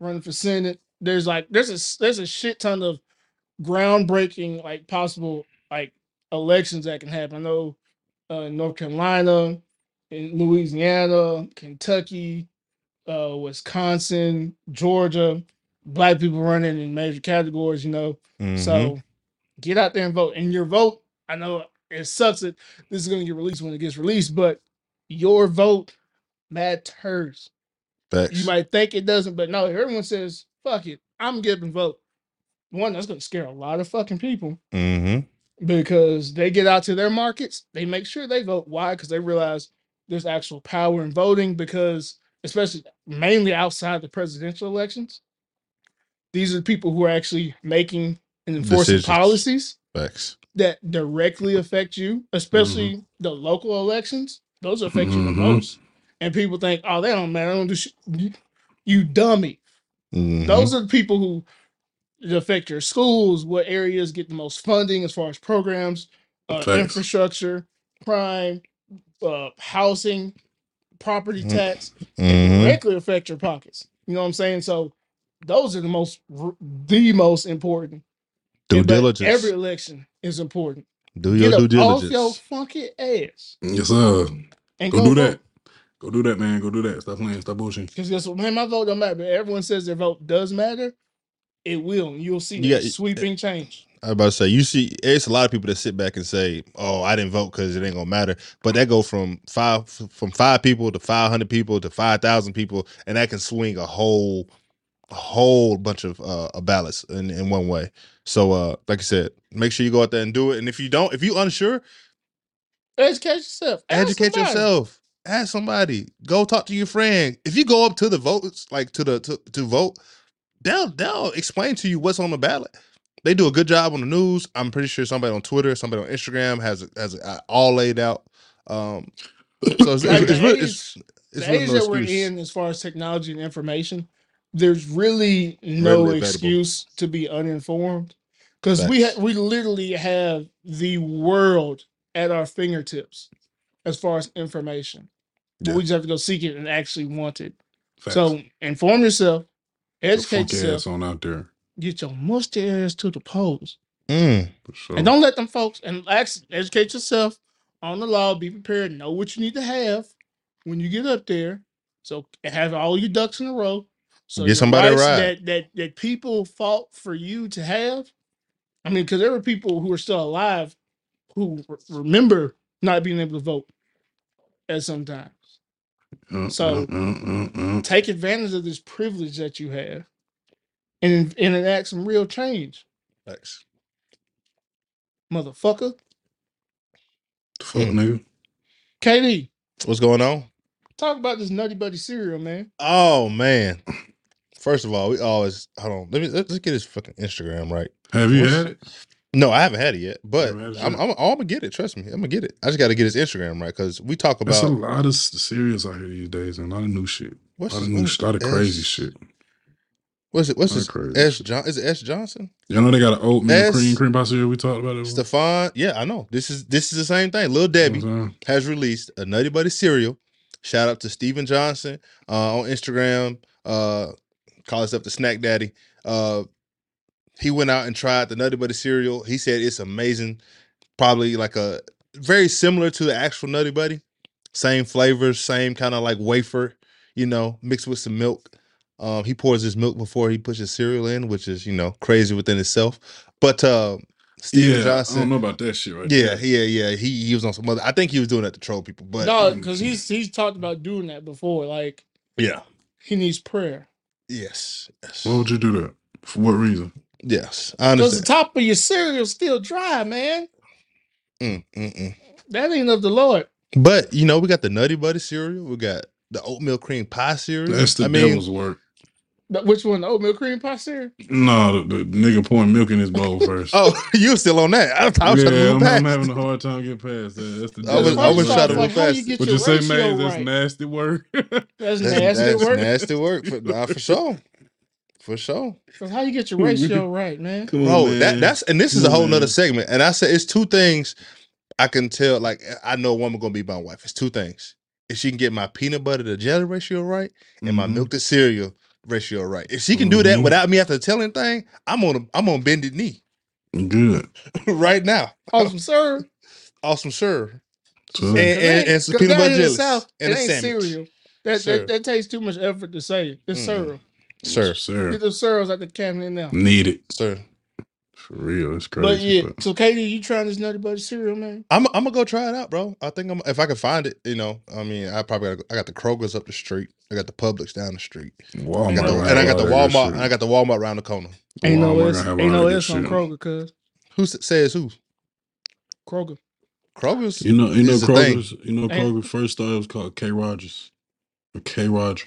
running for Senate. There's like there's a there's a shit ton of groundbreaking like possible like elections that can happen. I know uh, in North Carolina, in Louisiana, Kentucky, uh, Wisconsin, Georgia, black people running in major categories. You know, Mhm. so get out there and vote. And your vote, I know it sucks that this is going to get released when it gets released, but your vote matters. Facts. You might think it doesn't, but no, everyone says, fuck it, I'm giving vote. One, that's going to scare a lot of fucking people hmm because they get out to their markets, they make sure they vote. Why? Because they realize there's actual power in voting because, especially mainly outside the presidential elections, these are the people who are actually making and enforcing Decisions. policies Facts. that directly affect you, especially the local elections. Those affect you the Mhm. most. And people think, oh, they don't matter. They don't do shit. You, you dummy. Mhm. Those are the people who affect your schools, what areas get the most funding as far as programs, uh, Facts. infrastructure, crime, uh, housing, property Mhm. tax, Mhm. directly affect your pockets. You know what I'm saying? So those are the most, the most important. Due And- but diligence. Every election is important. do your Get due up off your diligence. funky ass Yes, sir. and Go, do that. Go do that, man. Go do that. Stop playing. Stop bullshitting. Because guess what, man, my vote don't matter. But everyone says their vote does matter. It will. and You'll see You a got- sweeping change. I was about to say, you see, it's a lot of people that sit back and say, "Oh, I didn't vote because it ain't gonna matter." But that go from five from five people to five hundred people to five thousand people, and that can swing a whole a whole bunch of uh ballots in, in one way. So, uh, like I said, make sure you go out there and do it. And if you don't, if you unsure, Educate yourself. Ask educate somebody. yourself. Ask somebody. Go talk to your friend. If you go up to the votes, like to the to, to vote, they'll they'll explain to you what's on the ballot. They do a good job on the news. I'm pretty sure somebody on Twitter, somebody on Instagram has it- has it uh, all laid out. Um, so it's, Like it's, it's the really age- it's, it's the really age no that we're excuse. in, as far as technology and information, there's really no Readily available. excuse to be uninformed. Because we ha- Facts. we literally have the world at our fingertips as far as information. But Yeah. we just have to go seek it and actually want it. Facts. So inform yourself, Get your educate funky yourself, ass on out there. get your musty ass to the polls. Mm, For sure. And don't let them folks and act, educate yourself on the law. Be prepared. Know what you need to have when you get up there. So have all your ducks in a row. So Get your somebody to rights ride. that that that people fought for you to have. I mean, because there were people who are still alive who re- remember not being able to vote at some times. Uh, So- uh, uh, uh, uh. Take advantage of this privilege that you have, and and enact some real change, Thanks. motherfucker. fuck Mm. nigga. KD, What's going on? talk about this Nutty Buddy cereal, man. Oh man. First of all, we always hold on. Let me let's get his fucking Instagram right. Have you What's- had it? No, I haven't had it yet, but Haven't had it I'm, yet? I'm, I'm gonna get it. Trust me, I'm gonna get it. I just got to get his Instagram right because we talk There's a about lot of s- cereals out here these days, and a lot of new shit. A what's lot of his- new, what sh- lot of crazy S- shit. What's it? What's Lot his crazy S shit. John? Is it S Johnson? You know they got an oatmeal S- cream cream pie cereal. We talked about it. before? Stefan? Yeah, I know. This is this is the same thing. Lil You know Debbie I'm saying? has released a Nutty Buddy cereal. Shout out to Steven Johnson uh, on Instagram. Uh, call himself the Snack Daddy. Uh, he went out and tried the Nutty Buddy cereal. He said it's amazing. Probably like a very similar to the actual Nutty Buddy. Same flavors, same kind of like wafer, you know, mixed with some milk. Um, he pours his milk before he puts his cereal in, which is you know crazy within itself. But uh, Steven Yeah, I don't know about that shit right yeah, there. yeah, yeah. He he was on some other. I think he was doing that to troll people, but no, because he's he's talked about doing that before. Like yeah, he needs prayer. Yes, yes, Why would you do that? For what reason? yes. I Because the understand. top of your cereal's still dry, man. Mm, mm, mm. That ain't of the Lord. But you know, we got the Nutty Buddy cereal. We got the oatmeal cream pie cereal. That's the I mean, devil's work. But which one? The oatmeal cream pie cereal? No, the, the nigga pouring milk in his bowl first. oh, you still on that? I, I was trying to yeah, move I'm, past. I'm having a hard time getting past that. That's the I was- I was work. trying to like, move how past you it. get Would your you say, ratio man, that's right? nasty work? That's That's, nasty that's work. nasty work for, nah, for sure, for sure. That's how you get your ratio right, man. Come Bro, man. that that's and this is Come a whole on, nother man. segment. And I said it's two things I can tell. Like I know a woman gonna be my wife. It's two things. If she can get my peanut butter to jelly ratio right and my Mhm. milk to cereal ratio right. If she can do that Mhm. without me having to tell anything, I'm on a, I'm on bended knee Good. right now. Awesome, sir. Awesome, sure. So, And- and- and some peanut butter jellies and and a it ain't cereal. That, that that takes too much effort to say. It's Mm. cereal. Sir. sir. Get the cereals at the cabinet now. Need it. Sir. For real. It's crazy. But yeah, but- so KD, you trying this Nutty Buddy cereal, man? I'm I'm gonna go try it out, bro. I think I'm if I can find it, you know. I mean, I probably got I got the Kroger's up the street. I got the Publix down the street. I Walmart. got the, gonna and I have got the all that Walmart shit. and I got the Walmart around the corner. Ain't no Walmart S, gonna have ain't all no that S on shit. Kroger, cuz Who s- says who? Kroger. Kroger's. You know, you know is the thing. Kroger's. You know Ain't- Kroger first started was called K Rogers, or K Roger,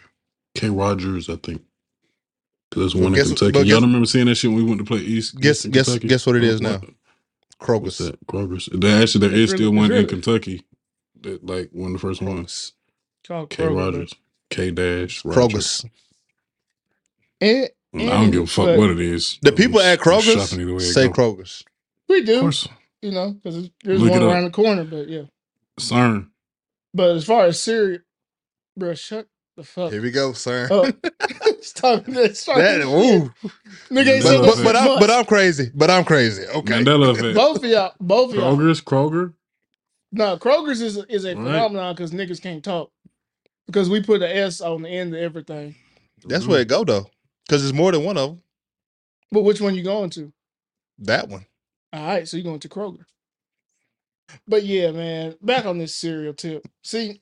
K Rogers, I think. Because there's one guess- in Kentucky. but Y'all guess- don't remember seeing that shit when we went to play East? Guess- Eastern guess- Kentucky? guess what it is What- now? What's Kroger's. that? Kroger's. There actually there is still one in Kentucky. That like one of the first ones. K Kroger. Rogers. K dash Rogers. Kroger's. but- And, I don't give a fuck but what it is. The people at sh- Kroger's shopping either way it say go. Kroger's. we do. Of course. you know, because there's Look one around the corner. But yeah, CERN. but as far as cereal, bro, shut the fuck. Here we go, sir. up. Stop that. Stop that, that. ooh. Nigga But- But, but, but, I'm, but. I'm crazy. But I'm crazy. Okay. Mandela effect. both of y'all, both of y'all. Kroger's, Kroger. No, Kroger's is is a Right. phenomenon because niggas can't talk because we put an S on the end of everything. That's where it go though, because it's more than one of them. But which one you going to? That one. All right, so you going to Kroger. But yeah, man, back on this cereal tip. See,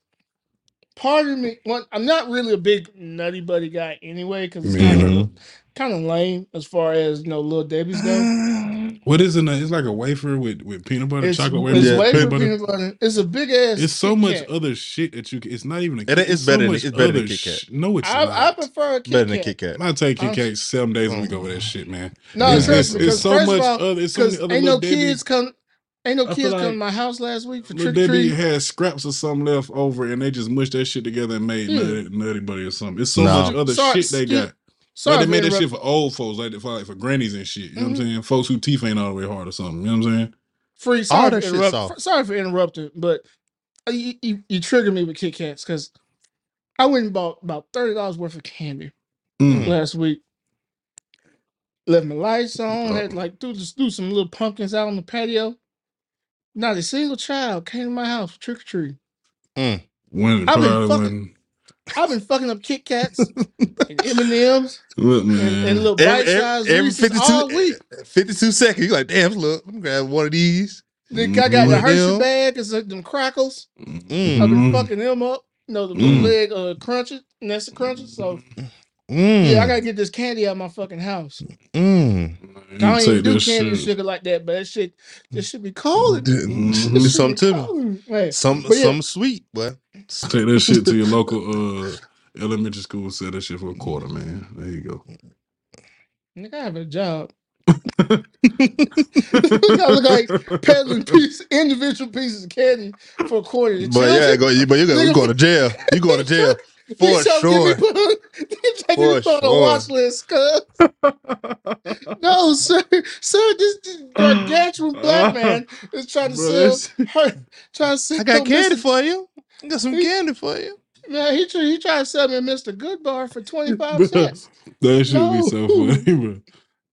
part of me, one, I'm not really a big Nutty Buddy guy anyway because it's Me kind either. of kind of lame as far as you know, little Debbie's go. What is it? It's like a wafer with, with peanut butter, It's, chocolate wafer, it's Yeah, way peanut for butter. peanut butter. It's a big ass. It's so Kit much Kat. other shit that you. can- It's not even a. It- it's so better than- much it's better than other Kit Kat. sh- No, it's I, I not. prefer a Kit Better than Kat. Kit Kat. I take Kit I'm- Kat seven days a week mm. over that shit, man. No, it's, trust it's, me, it's 'cause so first much of all, other. It's so many Because other ain't no little Debbie. kids come, ain't no I feel kids come like to my house last week for Little trick or Debbie treat. had scraps of something left over, and they just mushed that shit together and made Yeah. nutty, nutty buddy or something. It's so No. much other Sorry, shit they excuse- got. Sorry, like they for made that interrupt- shit for old folks, like for like for grannies and shit. You know what I'm Mhm. saying? Folks who teeth ain't all the way hard or something. You know what I'm saying? Free. All Sorry, that for shit's interrupt, soft. sorry for interrupting, but uh, you, you, you triggered me with Kit Kats because I went and bought about thirty dollars worth of candy Mm. last week. Left my lights on. Oh. Had like do just do some little pumpkins out on the patio. Not a single child came to my house trick or treat. When I've been fucking- when I've been fucking up Kit Kats and M and M's look man. and, and little bite sized every, every Reese's 52, all week. 52 seconds. You like, damn, look, let me grab one of these. Nigga, I got the. Hershey Them. bag and some- them Krackels. Mm. I've been Mhm. fucking them up. you know, the Mm. bootleg uh crunches, Nestle crunches. So Mm, yeah, I gotta get this candy out of my fucking house. mm. You I don't even take do that candy and shit. sugar like that, but that shit, this should be cold. Do, Mhm. do something to me. me. Some But yeah. some sweet, but Take that shit to your local uh elementary school. Sell that shit for a quarter, man. There you go. Nigga, I have a job. I look like peddling piece, individual pieces of candy for a quarter. to but yeah, children. go, you- but you go, you Nigga, going to jail. You going to jail for These trying to get sure. me put on- these trying to get me For put on a sure. watch list, cuz. No, sir, sir, this, this gargantuan black man is trying to Bro, sell her, trying to sell I got candy Mr. for you. I got some candy for you. Man, he he tried to sell me Mr. Goodbar for 25 cents. That should be so funny, bro.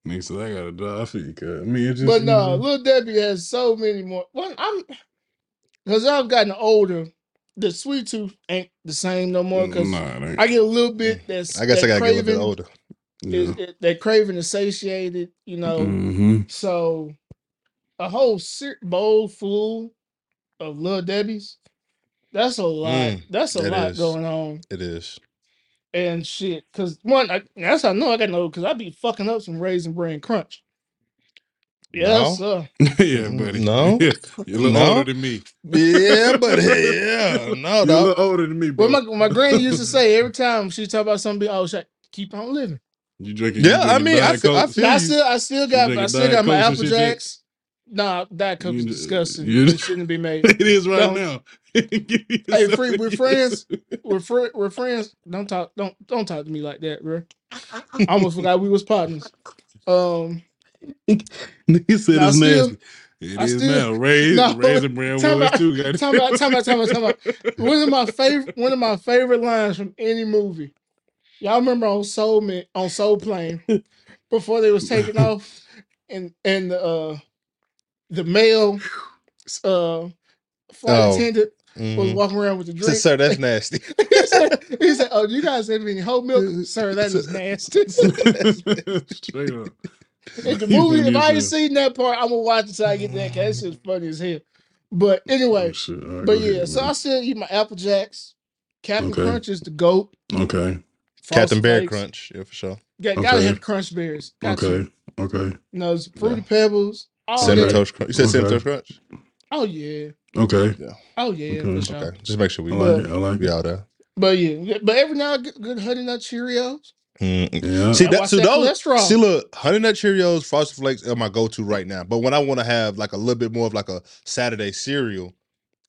Nigga said I got a job. I feel you, cuz. I mean, it just But no, Little Debbie has so many more. Well, I'm because I've gotten older. The sweet tooth ain't the same no more because nah, it ain't. I get a little bit that's I guess I that gotta get a little bit craving older. is yeah. it, that craving is satiated, you know. hmm So a whole cer- bowl full of Little Debbie's, that's a lot. Mm, that's a it lot is. going on It is. and shit. Cause one, I, that's how I know I got no. Cause I be fucking up some raisin bran crunch. Yes, sir. yeah, buddy. No. Yeah, you're a little No. older than me. Yeah, but yeah, no, You're dog. little older than me, bro. Well, my my granny used to say every time she talk about something, oh, shit, keep on living. you drinking? you Yeah, I drinking mean, I Diet feel- I Coke? feel- I you. still, I still got, drinking I still Diet got my Cokes and Apple shit yet? Jacks. Nah, that Coke is You- disgusting. you- it shouldn't be made. it is right Don't- now. Hey, free, we're friends. We're fri we're friends. Don't talk, don't don't talk to me like that, bro. I almost forgot we was partners. Um, He said Nah, it's still- nasty. It I is still- now. Raised, No, raisin brand time was out- too. goddamn. time out, time out, time out, time out. one of my favorite, one of my favorite lines from any movie. Y'all remember on Soul Man, on Soul Plane before they was taking off, and and the uh, the male uh, flight Oh, attendant was Mhm. walking around with the Said, drink. Sir, that's nasty. he, said, he said, "Oh, you guys have any whole milk, sir? That is nasty." Straight up. In the movie, funny if I ain't seen that part, I'm gonna watch it till I get that. Cause that shit's funny as hell. But anyway, Oh, shit. All right, but yeah, ahead, so I man. still eat my Apple Jacks. Captain Okay. Crunch is the goat. Okay. Captain Frosted Bear Flakes. Crunch, yeah, for sure. Got, gotta Okay. have Crunch Berries. Got to. Okay. Okay. You know, it's Fruity Pebbles. All Cinnamon that. Toast Crunch. You said Cinnamon Okay. Toast Crunch? Oh yeah. Okay. Yeah. Oh yeah. Okay. For sure. Okay, just make sure we I like it. I like be it. out there. But yeah, yeah, but every now and again, good honey nut Cheerios. Yeah. See I that? watch So that those, cholesterol. see, look, Honey Nut Cheerios, Frosted Flakes are my go-to right now. But when I want to have like a little bit more of like a Saturday cereal,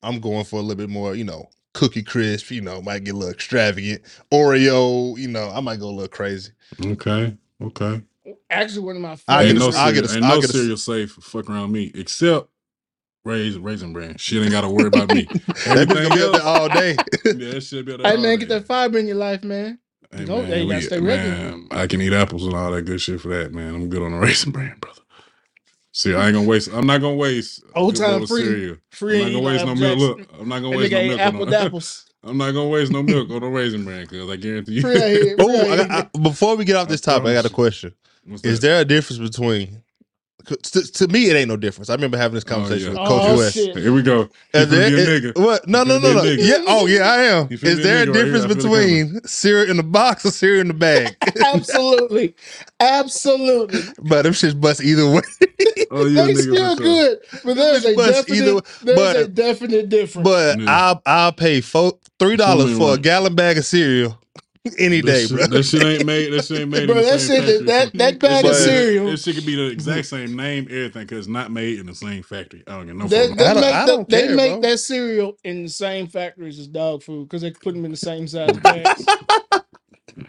I'm going for a little bit more, you know, Cookie Crisp. You know, might get a little extravagant. Oreo, you know, I might go a little crazy. Okay. Okay. Actually, one of my I ain't get favorites. no I cereal, get a- ain't no get a- cereal safe. Fuck around me, except raisin raisin brand. Shit ain't got to worry about me. That bitch gonna Everything be up there else, all day. yeah, that shit be up there Hey all man, get day. that fiber in your life, man. Hey, No, man, hey, you gotta we- stay regular. man, I can eat apples and all that good shit for that, man. I'm good on the raisin brand, brother. See, I ain't gonna waste. I'm not gonna waste a Old good bowl time of free- cereal. Free I'm not ain't gonna waste no Apple milk. Jacks. Look, I'm not gonna That waste nigga no ate milk. apple On, the- dapples. I'm not gonna waste no milk on the raisin brand because I guarantee you. Free ahead. Oh, free I ahead. got, I, before we get off I this topic, I got a you. question. What's Is that? there a difference between? To, to me, it ain't no difference. I remember having this Oh, conversation yeah. with oh, Coach Oh, West. shit. Here we go. You Is there- finna be a is- nigga. What? No, You no, no, no. be a nigga. Yeah. Oh, yeah, I am. Is be a there a nigga right here. difference the between cereal in the box or cereal in the bag? Absolutely. Absolutely. but them shits bust either way. Oh, you a they nigga still for sure. good, but there's a Bust definite, either there's But- a definite difference. But Yeah. I'll I'll pay four, three dollars for a gallon bag of cereal any That day, shit, bro. That shit ain't made. That shit ain't made. Bro, in the that same shit, factory. that, that bag of cereal, This shit could be the exact same name, everything, because it's not made in the same factory. I don't get no they, fuck. they I don't- make, I the- don't they care, make bro. that cereal in the same factories as dog food because they put them in the same size bags.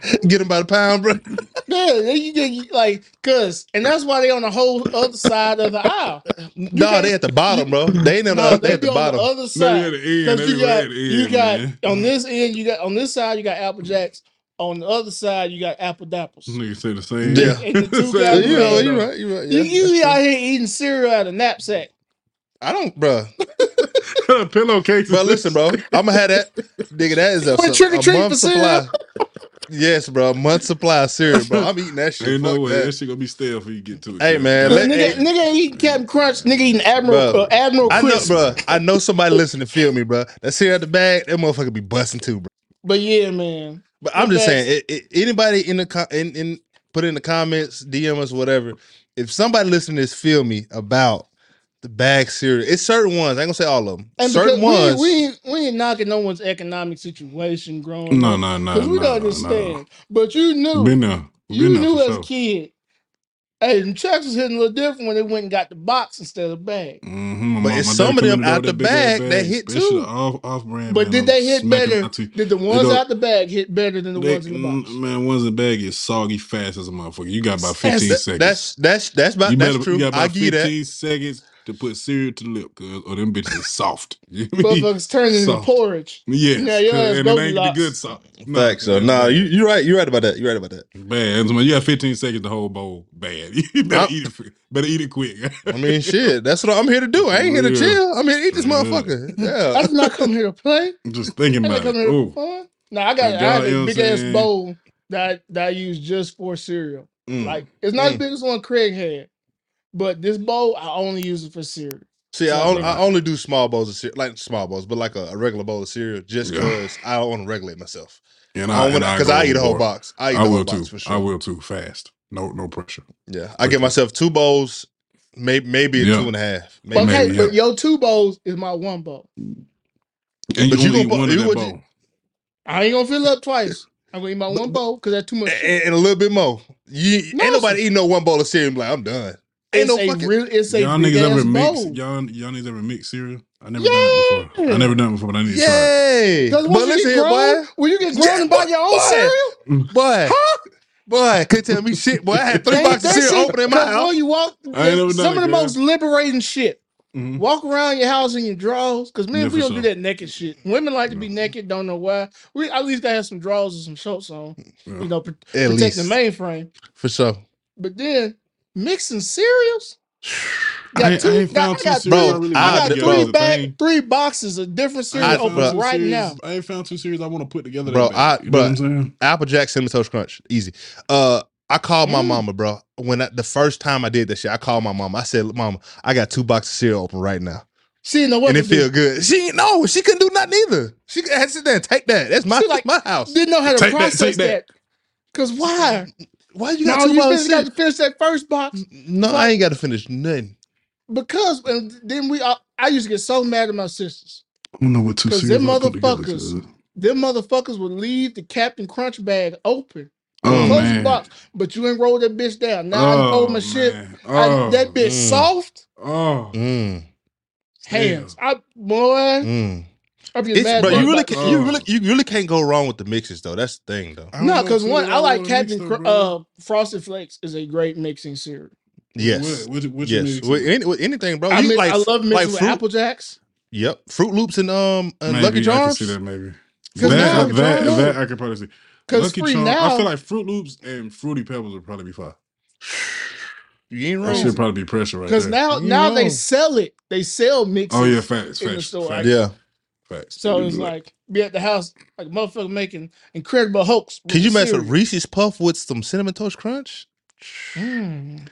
Get them by the pound, bro. yeah, you get like, cause, and that's why they on the whole other side of the aisle. No, can't- they at the bottom, bro. They ain't on the No, other, they they at the on the other side. at the end. Because you got, right you end, got man. on this end, you got on this side, you got Apple Jacks. On the other side, you got Apple Dapples. Nigga say the same. Yeah. And the two guys- you know, thing, you though. right, you right. You, Yeah, you that's out here eating cereal out of a knapsack. I don't, bro. Pillowcase. Bro, listen, bro. I'm gonna have that. Nigga, that is a, Went a, trick or treat month supply. Yes, bro. Month supply of cereal, bro. I'm eating that shit. Ain't no way. that. That shit gonna be stale before you get to it. Hey, man, let- nigga, hey. nigga ain't eating Captain Crunch. Nigga eating Admiral Bro, uh, Admiral I know, Crisp. bro. I know somebody listening to feel me, bro. That cereal at the bag, that motherfucker be busting too, bro. But yeah, man. But I'm just saying, it, it, anybody in the co- in, in put in the comments, DM us, whatever. If somebody listening to this feel me about the bag cereal, it's certain ones. I ain't gonna say all of them. And certain because ones. we, we ain't we ain't knocking no one's economic situation growing No, up. no, no, Because we no, don't no, understand. But you knew Been there. you Been there knew as a sure. kid. Hey, them checks was hitting a little different when they went and got the box instead of bag. Mm-hmm. But it's some of them out the bag that hit too. Off, off brand. But did they hit better? Did the ones go- out the bag hit better than the They, ones in the box? mm, man, ones in the bag is soggy fast as a motherfucker. You got about That's- 15 That- seconds. that's that's that's about you that's better- true. You got I about give you that. 15 seconds to put cereal to the lip, cuz, or them bitches is soft. You know what I mean? Motherfuckers turning into Soft. porridge. Yes, Yeah, your ass and it Goldilocks. ain't the good soft. No, Facts. So nah, you you right. You're right about that. You're right about that. bad. And so, You got 15 seconds to whole bowl. Bad. You better I'm- eat it. f- Better eat it quick. I mean, shit. That's what I'm here to do. I ain't here to Yeah. chill. I'm here to eat this Yeah. motherfucker. Yeah. I did not come here to play. I'm just thinking I about didn't it. come here Ooh. for fun. No, I got I had y'all, you know a big ass saying? bowl that that I use just for cereal. Mm. Like it's not as Mm. big as one Craig had, but this bowl I only use it for cereal. See, I, only. I only do small bowls of cereal, like small bowls, but like a, a regular bowl of cereal, just Yeah. because I don't want to regulate myself. And I don't and want because I, eat a whole overboard. box. I eat I the whole will box too. for sure. I will too. Fast. No, no pressure. Yeah, I give myself two bowls, maybe maybe a Yeah. two and a half. Maybe. Okay, maybe, but your two bowls is my one bowl. And But you you only eat gonna- one of you that would- bowl. I ain't gonna fill up twice. I'm gonna eat my But- one bowl because that's too much. and, and a little bit more. You No, ain't nobody it's- eating no one bowl of cereal. and be like I'm done. Ain't It's no a fucking. real, it's a Y'all niggas ever ass mix? Y'all y'all niggas ever mix cereal? I never done it before. I never done it before, but I need to try. it. Yay! But you listen here, boy. when you get grown Yeah, and buy your own boy. cereal, Boy, boy, couldn't tell me shit. Boy, I had three boxes of cereal shit- open in my house. when you walk, I ain't never some done of the girl. most liberating shit. Mhm. Walk around your house in your drawers, because men Yeah, we don't do that naked shit. Women like to be Yeah. naked, don't know why. We at least gotta have some drawers and some shorts on, Yeah. you know, pr- At protect the least mainframe. for sure. But then mixing cereals, I got ain't, two, I ain't got, found I two got cereals three, I really I I got three as bag, three boxes of different I cereal open found right series- now. I ain't found two cereals I want to put together. Bro, that bad. I- you know what I'm bro, saying? Applejack cinnamon toast crunch, easy. Uh, I called my Mm. mama, bro. When I, the first time I did that shit, I called my mama. I said, "Mama, I got two boxes of cereal open right now, She didn't know what and to it do. feel good." She ain't no, she couldn't do nothing either. She had to sit there and take that. That's my She like- my house. Didn't know how to Take process that. that. Cause why? Why you No, got two you boxes? still got to finish that first box. cereal? No, I ain't got to finish nothing. Because and then we, I, I used to get so mad at my sisters. I don't know what two 'Cause series them I put together. motherfuckers- 'cause- Them motherfuckers would leave the Captain Crunch bag open, Oh close the man. box, but you ain't roll that bitch down. Now I oh, hold my shit. man. I- Oh, that bitch mm. soft Oh, Mm, hands. I boy, mm. I be mad. bro, you really, that. can, you Oh. really, you really can't go wrong with the mixes though. That's the thing though. No, because one cereal I like Captain though, Cr- uh Frosted Flakes is a great mixing cereal. Yes, What, what, what yes. With, any, with anything, bro. I, You mix, like, I love mixing like with fruit. Apple Jacks. Yep, Froot Loops and um and Maybe, Lucky I can Charms. see that maybe. 'Cause now- That, that, no. that I could probably see. Because Lucky free Charm, now, I feel like Froot Loops and Fruity Pebbles would probably be fine. You ain't That wrong. should probably be pressure right because there. now You now they sell it. They sell mixes. oh yeah, facts, in facts, facts, Yeah. Facts. So it's like be at the house like motherfucker making incredible hoax. with Can you the mess a cereal. Reese's Puff with some cinnamon toast crunch? Mm.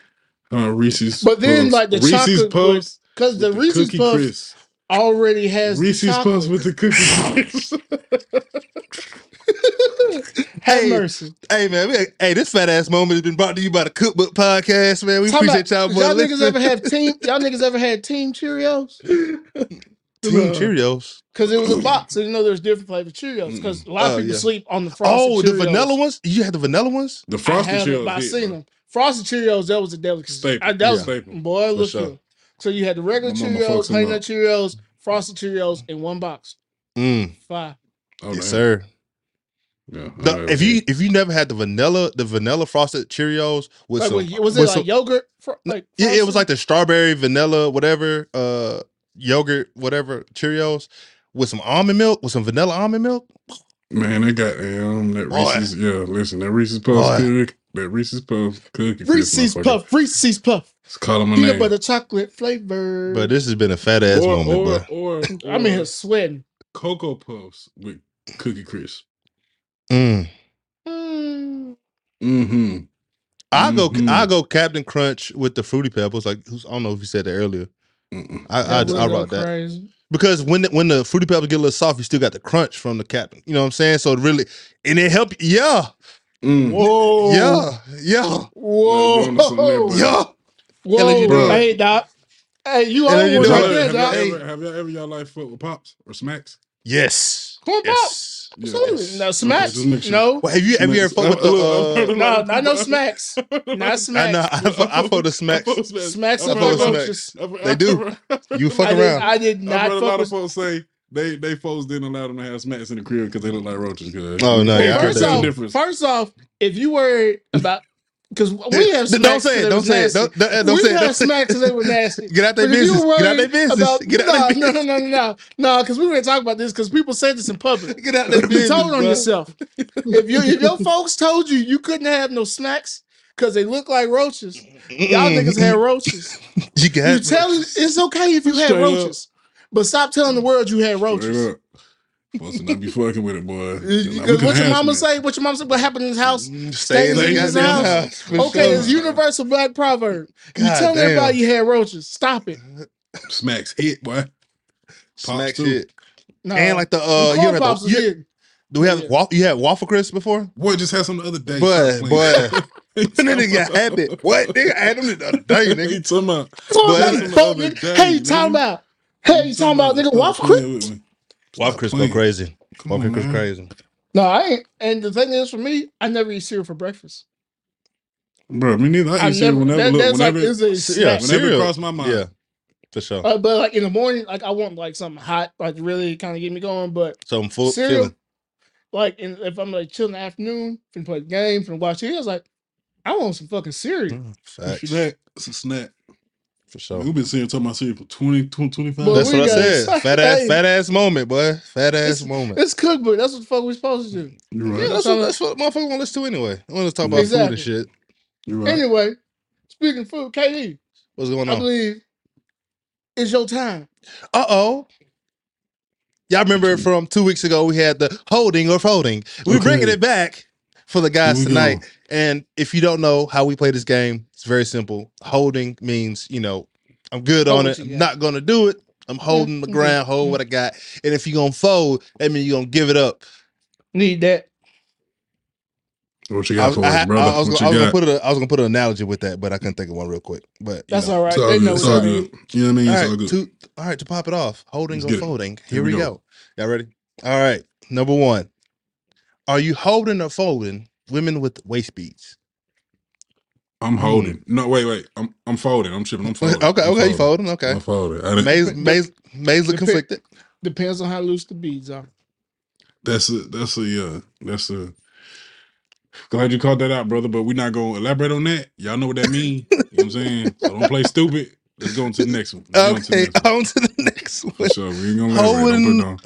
uh, Reese's. But then, Puffs. like, the Reese's chocolate Puffs, Because the with Reese's Cookie Puffs Crisp. already has Reese's the chocolate. Puffs with the Cookie Crisp. Have Hey, mercy. Hey man, we, hey, this fat ass moment has been brought to you by the Cookbook Podcast, man. We Talking appreciate y'all, about- boy. y'all niggas listening. ever have team? Y'all niggas ever had Team Cheerios? Team Cheerios? Because it was a box, so you know there's different flavor Cheerios. Because a lot of Oh, people yeah. sleep on the frosted Oh, the Cheerios. vanilla ones? You had the vanilla ones? The I Frosted haven't, Cheerios but I hit, seen bro. them. Frosted Cheerios, that was a delicacy. Staple. I, that was, Staple. boy, look sure. good. So you had the regular My mama Cheerios, fucks 'em honey up. nut Cheerios, frosted Cheerios in one box. Mm, Five. Oh, yes, damn. sir. Yeah, The- I if that. you if you never had the vanilla the vanilla frosted Cheerios with Like, some was, was it with like some- yogurt? Fro- like yeah, it was frosted? like the strawberry vanilla whatever uh yogurt whatever Cheerios with some almond milk with some vanilla almond milk. Man, they got um that Boy. Reese's. Yeah, listen, that Reese's Puff Boy. cook, that Reese's Puff cookie. Reese's. Puff, Reese's Puff, Let's call them a peanut name. butter chocolate flavor. But this has been a fat ass or, moment, or, boy. or, or I'm in here sweating. Cocoa Puffs with Cookie Crisp. Mm. Mm. Mm-hmm. I go Mhm. I go Captain Crunch with the fruity pebbles. Like who's, I don't know if you said that earlier. Mm-mm. I I, That I go wrote that crazy. because when the, when the fruity pebbles get a little soft, you still got the crunch from the Captain. You know what I'm saying? So it really and it help. Yeah, Mm. Whoa. yeah, yeah, Whoa. Yeah, doing some of that, yeah. Whoa. Hey, Doc. Hey, you Energy on one drug. have, y'all Doc. Hey. ever, have y'all ever y'all life fucked with pops or smacks? Yes, Corn pop. yes. Absolutely. No, smacks. just make sure. No. Well, have you have you ever fucked with the? Uh, No, not no smacks. Not I smacks. know I, fuck- I fuck the smacks. Smacks I are fuck with smacks. They do. You fuck I did, around. I did I've not heard a lot fuck of folks say they they folks didn't allow them to have smacks in the crib because they look like roaches. Oh, no, yeah, first off, first off, if you worried about because we have Don't smacks say it. Don't was say it. nasty. Don't, don't, don't we say it. Don't say smacks they were nasty. Get out their But if business. Get out their worried business. About, Get out no, their no, business. no, no, no, no, because we were talking about this because people said this in public. Get out their You business. told on bro. yourself. If you if your folks told you you couldn't have no snacks because they look like roaches, y'all niggas had roaches. You You have tell it's okay if you had Straight up. roaches, but stop telling the world you had roaches. Straight up. Supposed to not be fucking with it, boy. Because what your mama say? What your mama say? What happened in his house? Mm, Stay Stay in in his house. house. Okay, sure. it's universal black proverb. You tell telling damn. everybody you had roaches. Stop it. Smacks hit, boy. Smack too. shit. No. And like the Them uh, you corn know, pops the, was you, good. do we have Yeah. waffle? You had waffle crisp before? Boy, just had some the other day. Boy, Stop boy. playing. That nigga had it. What? Nigga I had them the other day, He nigga. talking about. But- nigga. Some Fuck, other Hey, you talking about? Hey, you talking about nigga waffle playing crisp? With me. Waffle Stop crisp go playing. crazy. Come Waffle on, crisp man. crazy. No, I ain't. And the thing is, for me, I never eat cereal for breakfast. Bro, me neither. I I eat cereal never. whenever, That, look, that's like whenever, it's a Yeah, snack. whenever it cereal. crossed my mind. Yeah, for sure. Uh, but like in the morning, like I want like something hot, like really kind of get me going. But So I'm full cereal, feeling. like in, if I'm like chilling in the afternoon, finna play the game, finna watch TV, I was like, I want some fucking cereal. Mm, See Facts. that? It's a snack. For sure. We've been seeing talking about cereal for 20, 20 25 Boy, That's what I said. Fat ass, Hey. fat ass moment, boy. Fat ass It's- moment. It's cookbook. That's what the fuck we supposed to do. You're Yeah, right. that's That's what, all that's what motherfuckers want to listen to anyway. I want to talk about food and shit. You're right. Anyway, speaking of food, KD, What's going on? I believe it's your time. Uh oh. Y'all remember from two weeks ago we had the holding or folding. We're Okay. bringing it back for the guys tonight. go. And if you don't know how we play this game, it's very simple. Holding means, you know, I'm good Hold on it. I'm not gonna do it. I'm holding the mhm, ground, hold what I got. And if you're gonna fold, that means you're gonna give it up. Need that. What you got was, for I, us, brother? I was, what gonna, I was gonna put a I was gonna put an analogy with that, but I couldn't think of one real quick. But That's know. all right. It's all They good. know It's what's all up. good. You know what I mean? All It's right, all good. to, all right, to pop it off. Holding Let's or folding. Here Here, we we go. go. Y'all ready? All right. Number one. Are you holding or folding women with waist beads? I'm hmm. holding. No, wait, wait. I'm I'm folding. I'm tripping. I'm folding. Okay, I'm okay, you folding. Okay. I'm folding. I didn't- Maze, Maze, Maze look Dep- conflicted. Depends on how loose the beads are. That's a that's a yeah. That's a glad you called that out, brother. But we're not gonna elaborate on that. Y'all know what that means. you know what I'm saying? So don't play stupid. Let's go on to the next one. Let's go on to the Okay, next one. on to the next For one. sure. We ain't gonna elaborate. Don't put Holding- it on.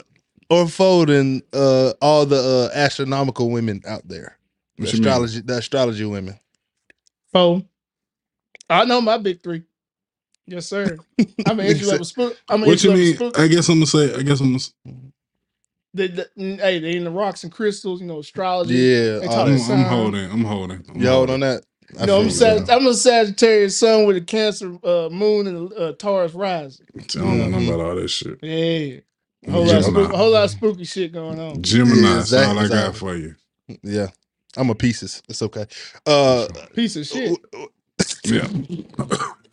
Or folding uh, all the uh, astronomical women out there. The What you mean? astrology, the astrology women. Fold. I know my big three. Yes, sir. I'm an entry level spook. I'm an What you mean? spook. I guess I'm gonna say. I guess I'm gonna. s- They, they, mm, hey, they in the rocks and crystals. You know, astrology. Yeah, They all talk I'm, I'm holding. I'm holding. I'm You hold on that? I You know, I'm, feel Sag- I'm a Sagittarius sun with a Cancer uh, moon and a uh, Taurus rising. I don't know about all that shit. Yeah, I'm a whole lot, of spook, whole lot of spooky shit going on. Gemini. Yeah, That's all I exactly. got for you. Yeah, I'm a Pisces. It's okay. Uh, Piece of shit. Yeah.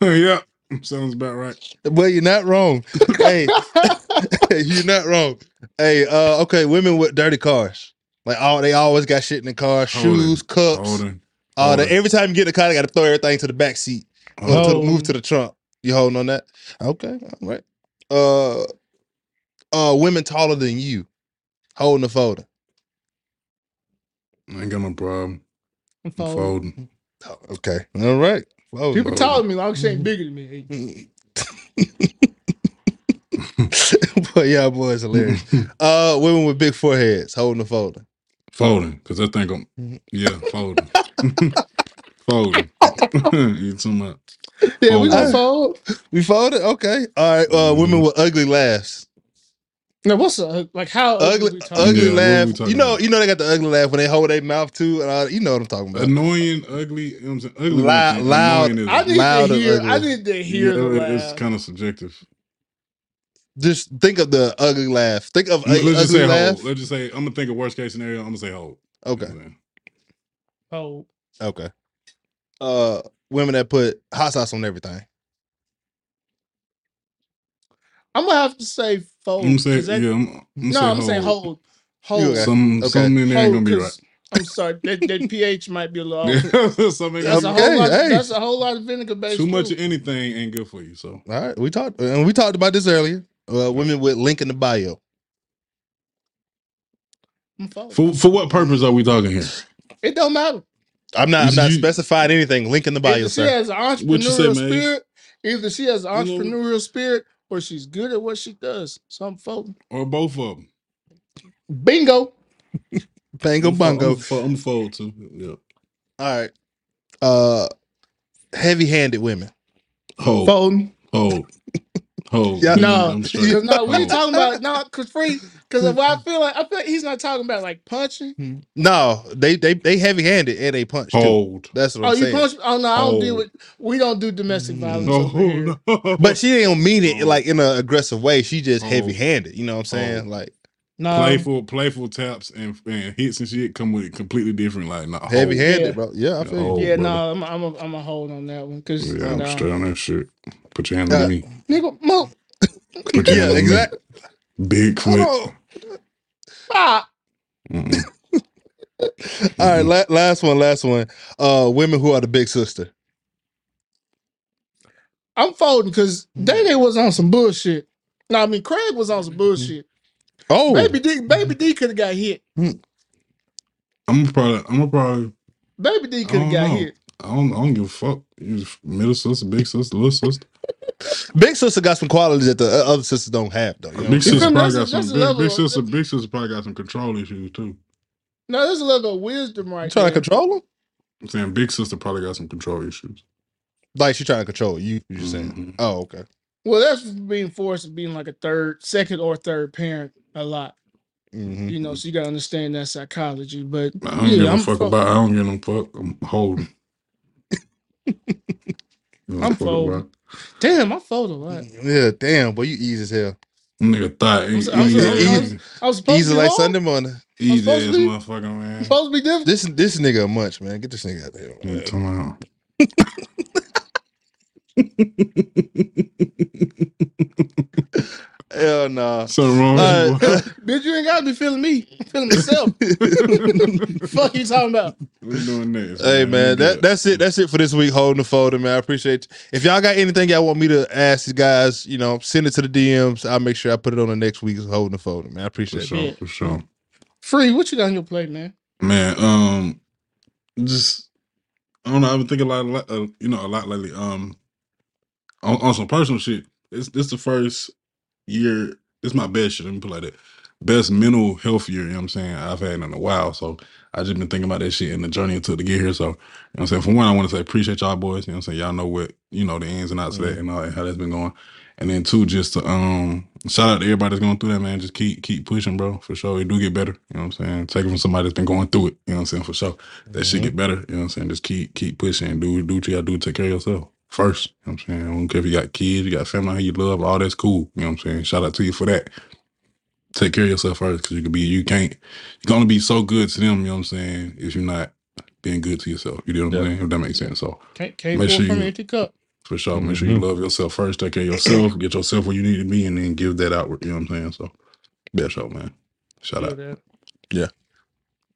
yeah. Sounds about right. well, you're not wrong. hey, you're not wrong. Hey, uh, okay, women with dirty cars. Like all they always got shit in the car, Holding. shoes, cups. Holding. All that. Holding. Every time you get in the car, they got to throw everything to the back seat. Or to the, move to the trunk. You holding on that? Okay, all right. Uh, uh, women taller than you, holding a folder. I ain't got no problem. I'm I'm folding. folding. Oh, Okay, all right. Folding. People Folding. taller than me, long as she ain't bigger than me. but y'all boys hilarious. Uh, women with big foreheads holding a folder. folding. Because I think I'm. Mhm. Yeah, folding. folding. you talking about? Yeah, we gonna fold. We folded. Okay. All right. Uh, women with ugly laughs. Now, what's the like? How ugly? ugly, we talking ugly Yeah, what laugh. we talking You know, about? you know they got the ugly laugh when they hold their mouth too, and all, you know what I'm talking about. Annoying, ugly. You know what I'm saying? Ugly. Loud- loud- is- I need Loud to and hear. I ugly. need to hear the Yeah, laugh. It's kind of subjective. Just think of the ugly laugh. Think of a Let's just say laugh. hold. Let's just say I'm gonna think of worst case scenario. I'm gonna say hold. You know Okay, what oh, okay. Uh, women that put hot sauce on everything. I'm gonna have to say fold. I'm gonna say 'cause that- yeah. I'm, I'm no, say I'm saying hold. hold. Hold. Okay. Some Okay. something in there ain't gonna be right. 'cause I'm sorry. That, that pH might be a little off. Yeah, something That's a ain't Okay, whole lot. hey. That's a whole lot of vinegar based. too much of anything ain't good for you. So All right, we talked and we talked about this earlier. Uh, women with link in the bio. I'm folding. for for what purpose are we talking here? It don't matter. I'm not. I'm not You- specifying anything. Link in the bio, Either she sir. has an What say, entrepreneurial man? spirit. Either she has an You know- entrepreneurial spirit, or she's good at what she does. So I'm folding. Or both of them? Bingo. Bango bungo. I'm, fo- I'm fold too. Yeah. All right. Uh, heavy-handed women. Hold. Folding. Hold. Hold. Yeah. I'm- No, I'm straight. because no, we Hold. talking about no, cause free. Because what I feel like, I feel like he's not talking about like punching. Hmm. No, they they they heavy-handed and they punch too. Hold. That's what Oh, I'm you saying. punch? Oh no, I don't deal Oh. with. We don't do domestic hmm. violence No, over here. no. But she don't mean it Oh. like in an aggressive way. She just Oh. heavy-handed. You know what I'm oh. saying? Oh. Like No, playful, playful taps and, and hits and shit come with completely different. Like not heavy-handed, Yeah. bro. Yeah, I feel Oh, you. yeah, brother. no, I'm, I'm, a, I'm a hold on that one because Yeah, I'm no. straight on that shit. Put your hand Uh, on me. nigga, move. Put your Yeah, hand on me. exactly. Bigfoot. Oh. Ah, Mm-mm. All right, la- last one, last one. Uh, women who are the big sister. I'm folding because Day Day was on some bullshit. No, I mean Craig was on some bullshit. Oh, Baby D, Baby D could have got hit. I'm probably. I'm probably. Baby D I could don't have got know. hit. I don't. I don't give a fuck. You middle sister, big sister, little sister. big sister got some qualities that the uh, other sisters don't have, though. You know what I'm Big sister feel probably That's got a- some. that's a Big, level big of- sister, big sister probably got some control issues too. No, there's a level of wisdom right You trying to there. control them? I'm saying big sister probably got some control issues. Like she trying to control you. You just saying? Mhm. Oh, okay. Well, that's being forced to being like a third, second or third parent a lot. hmm You know, so you gotta understand that psychology. But I don't yeah, give a I'm fuck fo- about. I don't give no fuck. I'm holding. Give a I'm fuck folding. Damn, I fold a lot. Yeah, damn, boy, you easy as hell. Nigga thought I'm easy, I'm so- I'm easy, I was supposed Easy to be like hard? Sunday morning. easy supposed ass to be- motherfucker, man. Supposed to be different. This this nigga a munch, man. Get this nigga out there. Yeah, man. come on. Hell nah. Something wrong Uh. Bitch, you ain't gotta be feeling me. I'm feeling myself. Fuck you talking about? We're doing this. Hey man, We that that's it. That's it for this week. Holding the folder, man. I appreciate. You. If y'all got anything y'all want me to ask you guys, you know, send it to the DMs. I'll make sure I put it on the next week's holding the folder, man. I appreciate it. sure, Yeah. for sure. Free, what you got on your plate, man? Man, um, just I don't know. I've been thinking a lot, uh, you know, a lot lately. Um, on, on some personal shit. It's this the first year. It's my best shit. Let me put it like that. Best mental health year. You know what I'm saying? I've had in a while. So I just been thinking about that shit and the journey it took to get here. So you know what I'm saying. For one, I want to say appreciate y'all boys. You know what I'm saying. Y'all know what you know the ins and outs of that and all that, how that's been going. And then two, just to um shout out to everybody that's going through that, man. Just keep keep pushing, bro. For sure. It do get better. You know what I'm saying? Take it from somebody that's been going through it. You know what I'm saying? For sure. That shit Mhm. get better. You know what I'm saying? Just keep keep pushing do do what you gotta do to take care of yourself first. You know what I'm saying? I don't care if you got kids, you got family you love, all that's cool. You know what I'm saying? Shout out to you for that. Take care of yourself first because you can be you can't you're gonna be so good to them, you know what I'm saying, if you're not being good to yourself. You know what I'm Yeah. saying? If that makes sense. So Can't, can't Make pour sure from you- an empty cup. for sure. Make sure you mm-hmm. love yourself first. Take care of yourself. Get yourself where you need to be, and then give that outward. You know what I'm saying? So, best show, man. Shout Feel out. that. Yeah.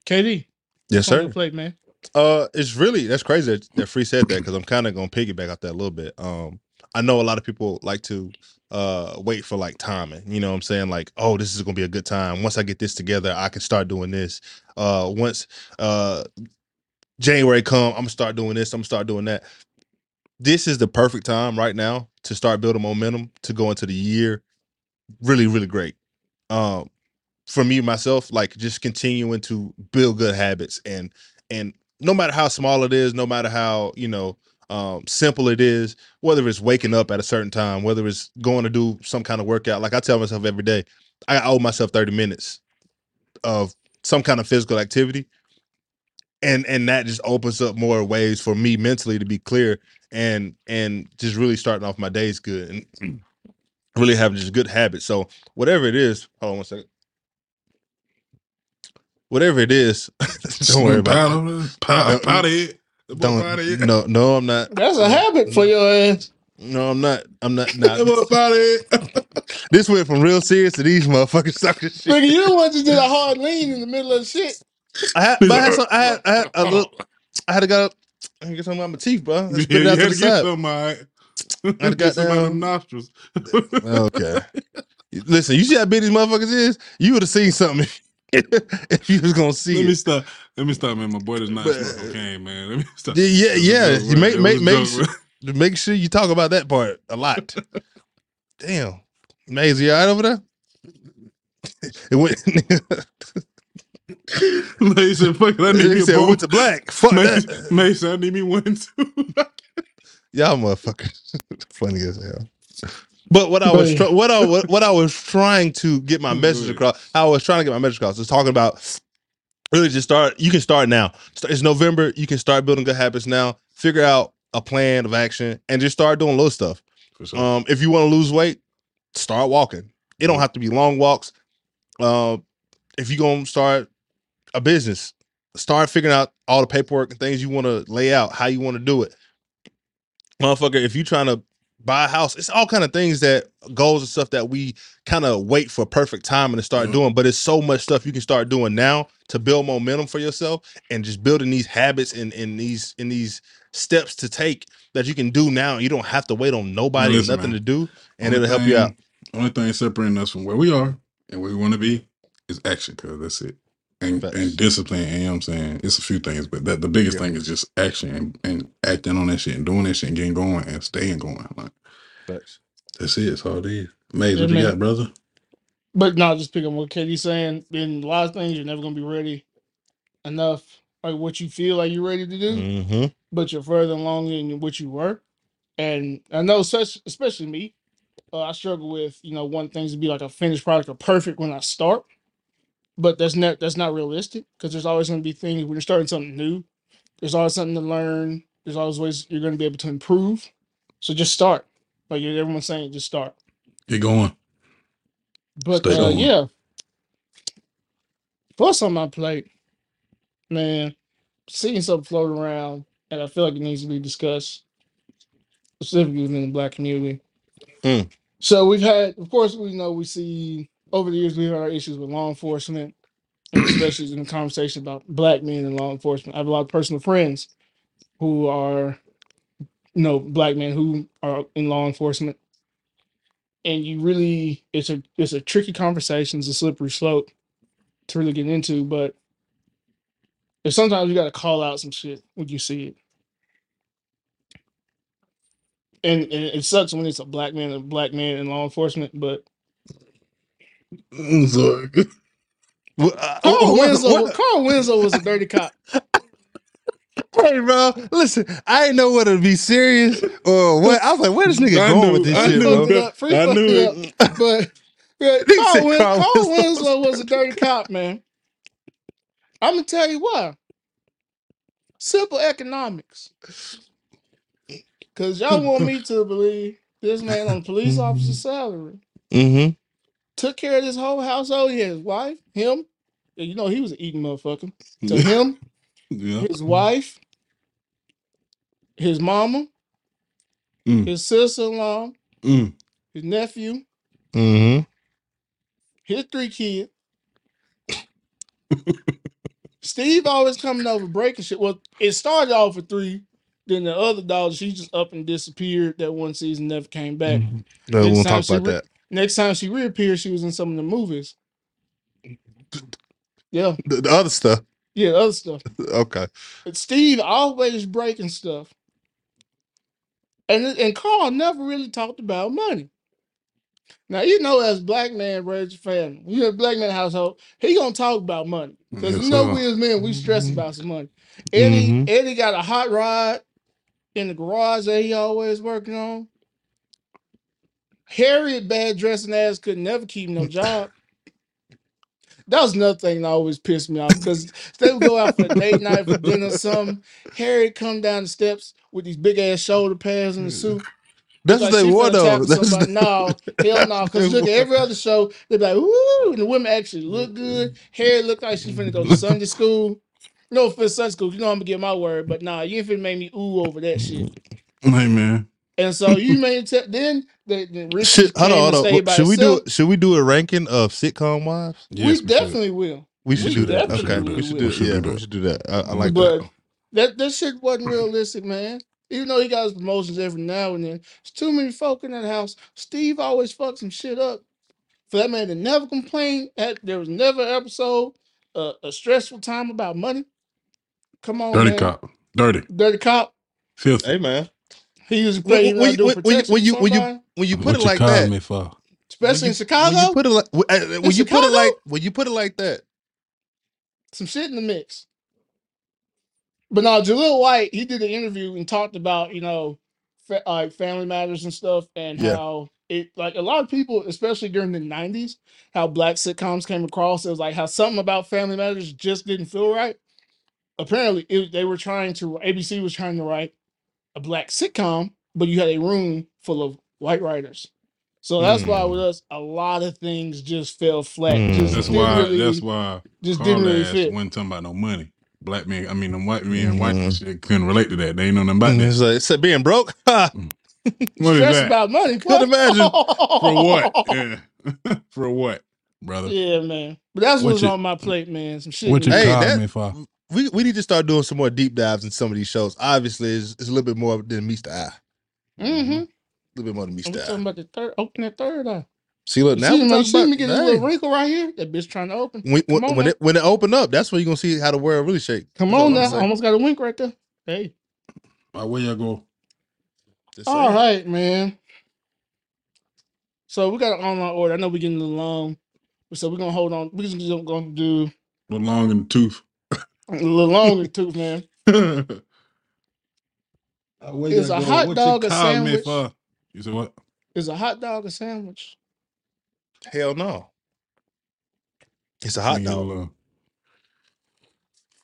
KD, Yes, on sir. your plate, man. Uh, it's really that's crazy that, that Free said that because I'm kind of gonna piggyback off that a little bit. Um, I know a lot of people like to uh wait for like timing. You know what I'm saying? Like, oh, this is gonna be a good time. Once I get this together, I can start doing this. Uh, once uh January come, I'm gonna start doing this. I'm gonna start doing that. This is the perfect time right now to start building momentum to go into the year. Really, really great. Um, for me myself, like just continuing to build good habits and and no matter how small it is, no matter how you know um, simple it is, whether it's waking up at a certain time, whether it's going to do some kind of workout. Like I tell myself every day, I owe myself 30 minutes of some kind of physical activity. And and that just opens up more ways for me mentally to be clear and and just really starting off my days good and really having just good habits. So whatever it is, hold on one second. Whatever it is, don't worry about it. Don't no no I'm not. That's a habit for your ass. No, I'm not. I'm not. That boy Nah. powder head. this went from real serious to these motherfuckers sucking shit. Nigga, you the one just did a hard lean in the middle of the shit. I had, but I had, some, I had, I had a little, I had to go. I had to get something out my teeth, bro. I Yeah, spit you it out had to the to get side. some, all right. I'd Get some out of nostrils. Okay. Listen, you see how big these motherfuckers is? You would have seen something if you was gonna see Let me stop. Let me stop, man. My boy does not But- smoke cocaine, man. Let me stop. Yeah, yeah, It was a yeah. joke, You make make make sure, make sure you talk about that part a lot. Damn, Maisie, you all right over there? It went. Said, "Fuck it, I need he me said bone." went to black. Fuck Mason, that. Mason, I need me one too. Y'all motherfuckers funny as hell. But what I was try- what I what, what I was trying to get my message across, how I was trying to get my message across, is talking about really just start. You can start now. It's November. You can start building good habits now. Figure out a plan of action and just start doing little stuff. Sure. Um, if you want to lose weight, start walking. It don't have to be long walks. Um, if you're gonna start a business, start figuring out all the paperwork and things you want to lay out, how you want to do it. Motherfucker, if you trying to buy a house, it's all kind of things that goals and stuff that we kind of wait for perfect timing to start Mhm. doing. But it's so much stuff you can start doing now to build momentum for yourself and just building these habits and in these in these steps to take that you can do now. You don't have to wait on nobody or Listen, nothing man. to do, and Only it'll help you thing- out. Only thing separating us from where we are and where we want to be is action, cause that's it. And, Facts. and discipline, and you know what I'm saying? It's a few things, but that the biggest Yeah. thing is just action and, and acting on that shit and doing that shit and getting going and staying going. Like Facts. that's it. That's all it is. Maze, Yeah, what you man. got, brother? But no, just pick up what KD's saying. In a lot of things, you're never gonna be ready enough, like what you feel like you're ready to do. Mm-hmm. but you're further along than what you were. And I know, such especially me, uh, I struggle with you know wanting things to be like a finished product or perfect when I start, but that's not that's not realistic because there's always going to be things when you're starting something new. There's always something to learn. There's always ways you're going to be able to improve. So just start. Like everyone's saying, just start. Get going. But Stay uh, going. yeah, plus on my plate, man, seeing something floating around, and I feel like it needs to be discussed, specifically within the black community. Hmm. So we've had, of course, we know we see over the years we've had our issues with law enforcement, especially in the conversation about black men in law enforcement. I have a lot of personal friends who are, you know, black men who are in law enforcement and you really it's a it's a tricky conversation it's a slippery slope to really get into but there's sometimes you got to call out some shit when you see it and, and it sucks when it's a black man a black man in law enforcement but I'm sorry. uh, Carl Winslow, Carl Winslow was a dirty cop. Hey, bro, listen, I didn't know whether to be serious or what. I was like, where this nigga I going knew- with this I shit, knew bro? Fucked it up, free I fucked knew it it. up. But yeah, He Carl, said Win- Carl Carl Winslow. Winslow was a dirty cop, man. I'm gonna tell you why. Simple economics. Cause y'all want me to believe this man on a police officer salary Mm-hmm. Took care of this whole household. He had his wife, him. and You know he was an eating motherfucker. To him, yeah. his wife, his mama, Mm. his sister-in-law, Mm. his nephew, Mm-hmm. his three kids. Steve always coming over breaking shit. Well, it started off with three. Then the other dog, she just up and disappeared that one season, never came back. No, we won't time talk she about re- that. Next time she reappeared, she was in some of the movies. Yeah, The, the other stuff. yeah, other stuff. Okay. But Steve always breaking stuff. And and Carl never really talked about money. Now you know, as black man raised a family, you a black man household, he gonna talk about money because Yes, you know sir. we as men we stress about some money. Eddie Mhm. Eddie got a hot rod in the garage that he always working on. Harriet bad dressing ass could never keep no job. That was another thing that always pissed me off because they would go out for a date night for dinner or something. Harry come down the steps with these big ass shoulder pads and a suit. That's Like what they she wore finna though. tap That's somebody. No, hell no. Because They look at every other show, they be like, ooh, and the women actually look good. Harry look like she finna go to Sunday school. No offense, Sunday school. You know I'm gonna get my word, but nah, you ain't finna make me ooh over that shit. Hey man, And so you made tell then the, the rich Shit, hold on, hold on. Should we do itself. should we do a ranking of sitcom wives? yes, we should. definitely will. We should We do that. definitely Okay, will. we should We do. should yeah, do we that. should do that. I, I like but that. that that shit wasn't realistic, man. Even though he got his promotions every now and then, there's too many folk in that house. Steve always fucks some shit up. For that man to never complain, that there was never an episode, uh, a stressful time about money. Come on, Dirty man. cop, dirty, Dirty cop. filthy. Hey man, He used to when, when, When, you- when, when, you- when you when you when you put what it you like call that, me for? especially when in you- Chicago, when you put it like when, uh, when you put it Chicago? like when you put it like that, some shit in the mix. But no, Jaleel White, he did an interview and talked about, you know, fa- like family matters and stuff, and Yeah. how it like a lot of people, especially during the '90s, how black sitcoms came across. It was like how something about family matters just didn't feel right. Apparently, it, they were trying to ABC was trying to write a black sitcom, but you had a room full of white writers. So that's why Mm. with us, a lot of things just fell flat. Mm. Just That's why. really, that's why. just Carl didn't really ass fit. wasn't talking about no money. Black men, I mean, them white men and white Mhm. shit couldn't relate to that. They ain't know nothing about Mm, that. it's like, it's like being broke. Ha! What is Stress that? about money. Could imagine. For what? Yeah. For what, brother? Yeah, man. But that's What what's you- on my plate, man. Some shit. What you man. Hey, call me for? We we need to start doing some more deep dives in some of these shows. Obviously, it's, it's a little bit more than meets the eye. A Mm-hmm. little bit more than meets I'm the talking eye. about the third, open that third eye. See, look You now see, we me, talking you see me about- get this little wrinkle right here? That bitch trying to open. when when, on when it when it open up, that's when you're gonna see how the world really shake. Come That's all on now. saying. Almost got a wink right there. Hey. Uh, where you go? Just All saying. right, man. So we got an online order. I know we're getting a little long. So we're gonna hold on. We're just gonna do The long in the tooth. A little longer too, man. Uh, where Is you a go? hot What dog a call me sandwich? for? You said what? Is a hot dog a sandwich? Hell no. It's a hot Nigga, dog. little-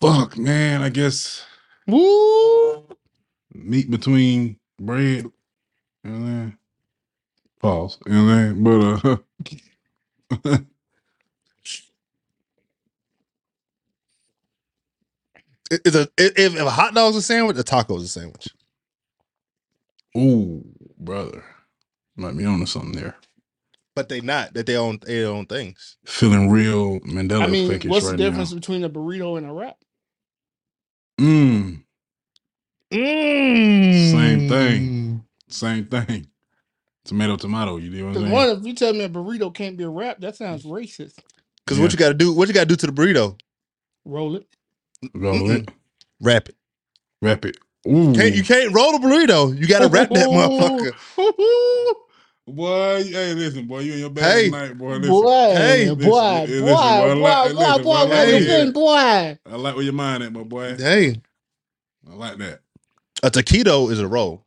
Fuck, man. I guess Woo! meat between bread. and know what I'm saying? Pause. and then, what But uh It- It's a if, if a hot dog's a sandwich, a taco's a sandwich. Ooh, brother. Might be on to something there. But they not that they own they own things. Feeling real Mandela I mean, effect what's right the difference now. between a burrito and a wrap? Mmm, Mm. Same thing. same thing. Tomato, tomato. You know what I'm Because saying? one, if you tell me a burrito can't be a wrap, that sounds racist. Because Yeah. what you got to do? What you got to do to the burrito? Roll it. Roll Mm-mm. it, Wrap it. wrap it. Ooh, Can't you can't roll the burrito? You got to wrap that motherfucker. Boy, hey, listen, boy, you in your bed Hey. tonight, boy. Listen, boy, Hey, boy, listen, boy, listen, boy, boy, I boy, like- boy, listen, boy, I boy, like listen, boy. I like where your mind at, my boy. Hey, I like that. a taquito is a roll.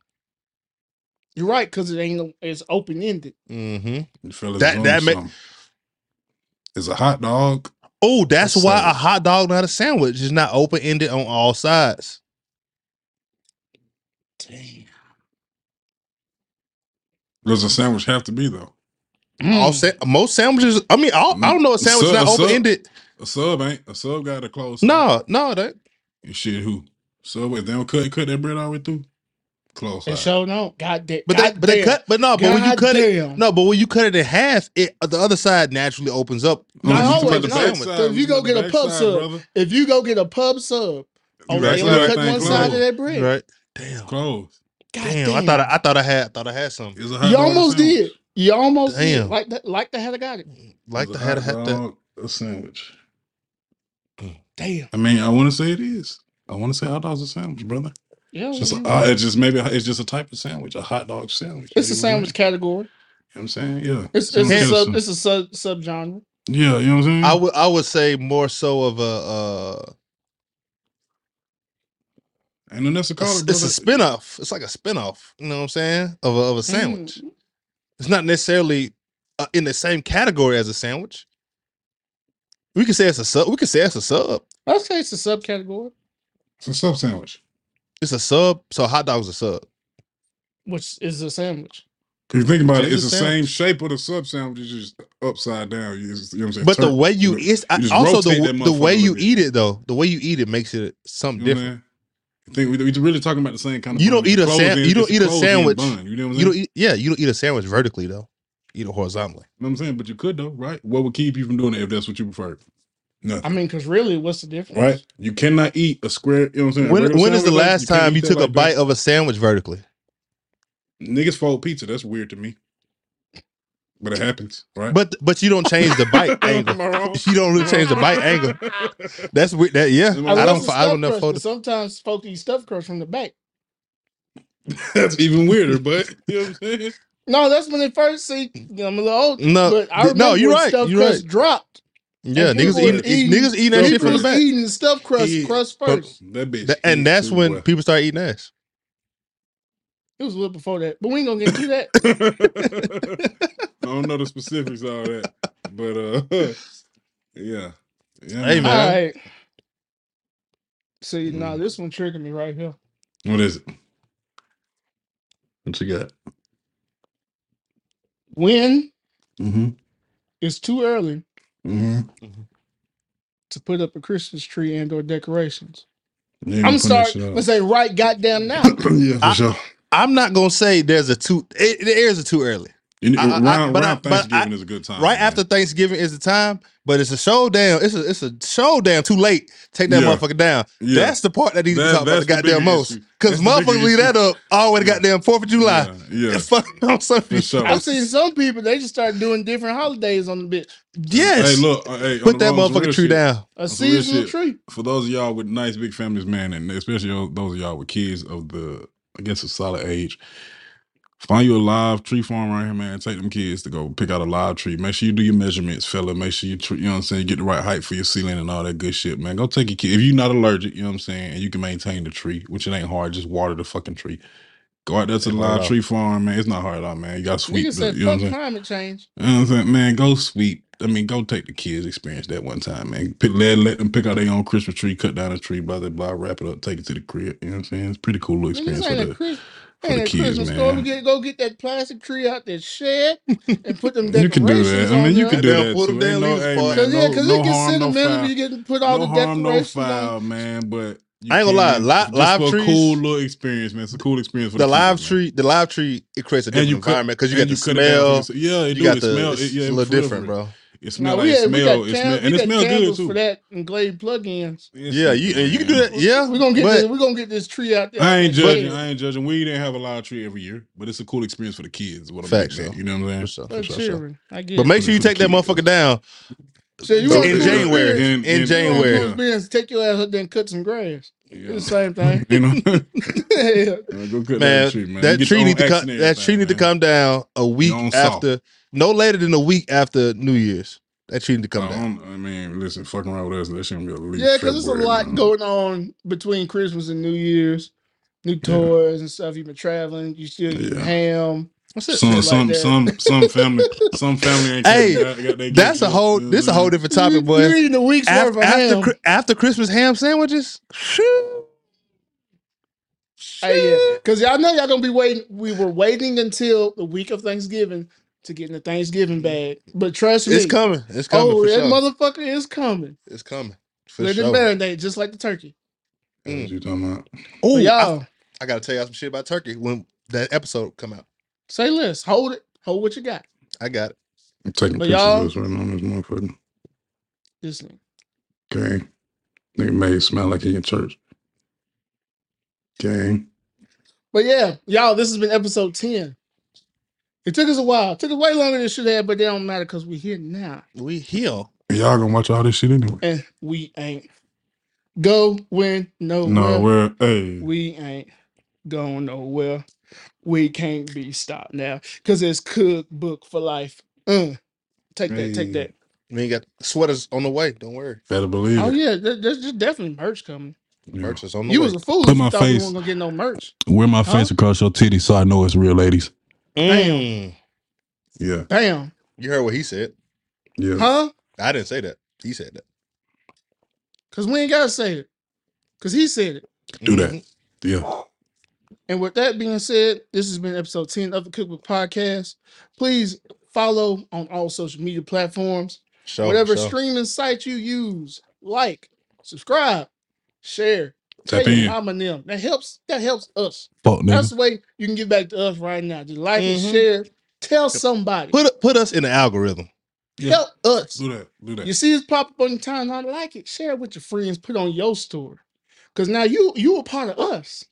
You're right, because it ain't it's open ended. Mm-hmm. You fellas That- is on that to ma- something. It's a hot dog. Oh, that's A why a hot dog not a sandwich. is not open ended on all sides. Damn. Does a sandwich have to be though? All Mm. sa- most sandwiches. I mean, all, I don't know a sandwich Sub- not open ended. A sub ain't. A sub got a close. No, no, that And shit, who? Sub, if they don't cut, cut that bread all the way through. Close. It eye. sure don't. God damn. But they, God but they cut. But no, but when you cut it, no, but when you cut it in half, it the other side naturally opens up. Not you talking always, no. back side, if you go get a pub back sub, brother. If you go get a pub sub, oh, You they right only cut one closed. side of that bread. Right? Damn. Close. God Damn. damn. I thought I, I thought I had I thought I had some. It's a hot you almost sandwich. did. You almost did. Damn. Like that. Like the hell I got it. Like the a had hot had that. a sandwich. Mm, damn. I mean, I want to say it is. I want to say hot dog's a sandwich, brother. Yeah. It's just, yeah. uh, it's just maybe it's just a type of sandwich, a hot dog sandwich. it's a You know sandwich category. You know what I'm saying? Yeah. It's it's a sub some- it's a sub subgenre. yeah, you know what I'm saying? I would I would say more so of a uh and then that's a it's, call. it's a spin-off. It's like a spin-off, you know what I'm saying? Of a of a sandwich. Mm. It's not necessarily uh, in the same category as a sandwich. We can say it's a sub. We can say it's a sub. I'd say it's a subcategory, It's a sub sandwich. It's a sub. So a hot dog's a sub. which is a sandwich. If you think about it, Change it's the the same sandwich. shape of the sub sandwich, it's just upside down. You, just- you know what I'm saying? But the Turn- way you you it's I- just also rotate the that the way motherfucker a you bit. eat it though. The way you eat it makes it something You know what I'm different. saying? I think we, we're really talking about the same kind of. You don't bun. eat a Closed san- in- you don't it's eat a closed in sandwich. Bun, you know what I'm saying? You don't eat. Yeah, you don't eat a sandwich vertically though. Eat it horizontally. You know what I'm saying? But you could though, right? What would keep you from doing it if that's what you prefer? Nothing. I mean, because really, what's the difference? right? You cannot eat a square. You know what I'm saying? A When regular when is the sandwich, last can't time eat you that took a like bite that. of a sandwich vertically? Niggas fold pizza. That's weird to me. But it happens, right? But but you don't change the bite Am angle. I wrong? You don't really change the bite angle. That's weird. That yeah. Am I, I I don't. the I don't stuffed know. crust, Photo. but sometimes folks eat stuffed crust from the back. That's even weirder, but you know what I'm saying? No, that's when they first see. I'm a little old, No, but I no, remember you're when right, Stuffed you're crust right. dropped. Yeah, And niggas people eating, was eating- niggas eating that shit People from the was back. eating the stuffed crust Yeah. crust But- first. That bitch. Th- and eat that's too, when boy. people start eating ass. It was a little before that, but we ain't gonna get into that. I don't know the specifics of all that, but uh, yeah, yeah. Hey, man. man. All right. See, Mm. now this one tricking me right here. What is it? What you got? When Mm-hmm. it's too early Mm-hmm. to put up a Christmas tree and or decorations. Yeah, I'm sorry. Let's say right goddamn now. yeah, for I- sure. I'm not gonna say there's a too. It, the airs are too early. You, I- I- around but I- around but I- Thanksgiving is a good time. right man. after Thanksgiving is the time, but it's a showdown. It's a it's a showdown. Too late. Take that Yeah. motherfucker down. Yeah. That's the part that needs to That- be talked about the that's the goddamn most. Because That's the motherfuckers leave that up all the way to goddamn Fourth of July. Yeah, yeah. It's fucking on something. For sure. I've seen some people they just start doing different holidays on the bitch. Yes. Hey, look. uh, Hey, Put that wrong- motherfucking tree shit. down. A seasonal tree. For those of y'all with nice big families, man, and especially those of y'all with kids of the, I guess, a solid age, find you a live tree farm right here, man. Take them kids to go pick out a live tree. Make sure you do your measurements, fella. Make sure you, tr- you know what I'm saying, you get the right height for your ceiling and all that good shit, man. Go take your kid. If you're not allergic, you know what I'm saying, and you can maintain the tree, which it ain't hard, just water the fucking tree. Go out there to the Ain't hard at live all. tree farm, man. It's not hard at all, man. You got to sweep. Nigga The, said you know what I'm fuck saying? climate change. You know what I'm saying? Man, go sweep. I mean, go take the kids experience that one time, man. Pick, let, let them pick out their own Christmas tree, cut down a tree, blah, blah, blah, wrap it up, take it to the crib. You know what I'm saying? It's a pretty cool little Nigga, experience for ain't a, the, Chris, for ain't the kids, Christmas store. We get go get that plastic tree out there shed and put them decorations. You can do that. I mean, you can do that pull too. them Ain't damn no, leaves hey, man, Cause yeah, no, cause no it gets harm, no sentimental. foul. you get put all No the harm, no decorations foul, on. man. But you I ain't gonna lie, live, li- just live for a cool little experience, man. It's a cool experience for The the, live kids, man. tree, the live tree, it creates a different environment because you and got the cut it down smell. for. Yeah, it You do. got the. smell. It's It, yeah, a little different, bro. It Now smell we like had, smell. It can, smell, and it got smell good too. for that and glade plug-ins. Yeah, you and you can do that. Yeah, We're gonna get but this, we're gonna get this tree out there. I ain't Yeah. judging. I ain't judging. We didn't have a live tree every year, but it's a cool experience for the kids. What I'm Facts, getting at, though. You know what I'm For saying? sure, For for sure, for sure. children. I get But it. make sure you take that motherfucker down. So you want in to January. In- In in- January. yeah. Beans, take your ass up there and cut some grass. Yeah. It's the same thing. You know, yeah. Go cut Man, that tree, man. that tree need to axe come. and That tree everything, need to come down a week own saw. after, no later than a week after New Year's. That tree need to come I, down. I mean, listen, fucking around with us. That shit gonna be at least Yeah, because there's a lot man. going on between Christmas and New Year's. New toys and stuff. You've been traveling. You still eating Yeah. ham. What's it? Some, like some, that. some, some family, some family ain't. Hey, got, got their That's a whole. you know This a whole different topic, boy. You're eating a week's worth After of after, ham. Chri- after Christmas ham sandwiches. Shoo. Hey, yeah, because y'all know y'all gonna be waiting. We were waiting until the week of Thanksgiving to get in the Thanksgiving mm-hmm. bag. But trust me, It's coming. It's coming oh, for that sure. motherfucker is coming. it's coming for Let sure. it marinate just like the turkey. saying? That's what mm. you talking about? Oh, y'all I gotta tell y'all some shit about turkey when that episode come out. Say less. Hold it. Hold what you got. I got it. I'm taking But pictures y'all- of this right now. on This motherfucker. This nigga. Gang, nigga made it smell like he in church. Okay. But yeah, y'all, this has been episode 10. It took us a while. It took us way longer than it should have, but it don't matter because we here now. We heal. Y'all gonna watch all this shit anyway. And we ain't go when no No, where? Hey, we ain't going nowhere. We can't be stopped now because it's cookbook for life. Uh, take that, take Hey. that. We ain't got sweaters on the way. Don't worry. better believe Oh it. yeah, there- there's just definitely merch coming. Yeah. Merch is on the way You way. was a fool Put if you my thought we face- weren't gonna get no merch. Wear my Huh? face across your titty so I know it's real, ladies. Mm. Yeah, Damn, You heard what he said. yeah. huh? I didn't say that. He said that. Cause we ain't gotta say it. Cause he said it. Do that. Mhm. Yeah. And with that being said, this has been episode 10 of the Cookbook Podcast. Please follow on all social media platforms. Show, Whatever show. streaming site you use, like, subscribe, share, tell Tap your in. mama and them. That helps. That helps us. Fuck That's the way you can get back to us right now. Just like and Mhm. share. Tell somebody. Put put us in the algorithm. Yeah. Help us. Do that. Do that. You see this pop up on your timeline, like it, share it with your friends, put it on your story. Cause now you you a part of us.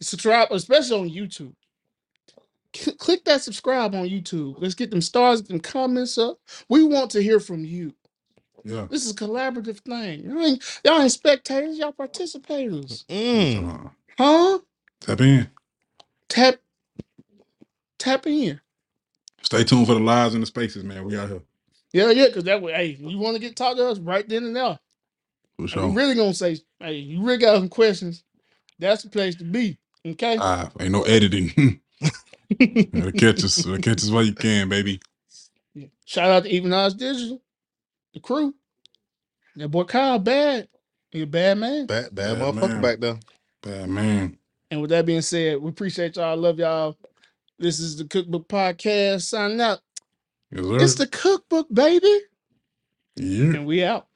Subscribe, especially on YouTube. Cl- click that subscribe on YouTube. Let's get them stars, get them comments up. We want to hear from you. Yeah. This is a collaborative thing. Y'all ain't, y'all ain't spectators, y'all participators. Mm. Uh, Huh? Tap in. Tap tap in. Stay tuned for the lives and the spaces, man. We out here. Yeah, yeah, because that way, hey, you want to get talk to us right then and there. For And sure. we really gonna say, hey, you really got some questions. That's the place to be. Okay. Ah, ain't no editing. Gotta catch us. Gotta catch us while you can, baby. Yeah. Shout out to Even Odds Digital, the crew. That boy Kyle bad. He a bad man. Bad, bad Bad motherfucker man. back there. Bad man. And with that being said, we appreciate y'all. Love y'all. This is the Cookbook Podcast. Signing out. Yes, sir. It's the cookbook, baby. yeah. And we out.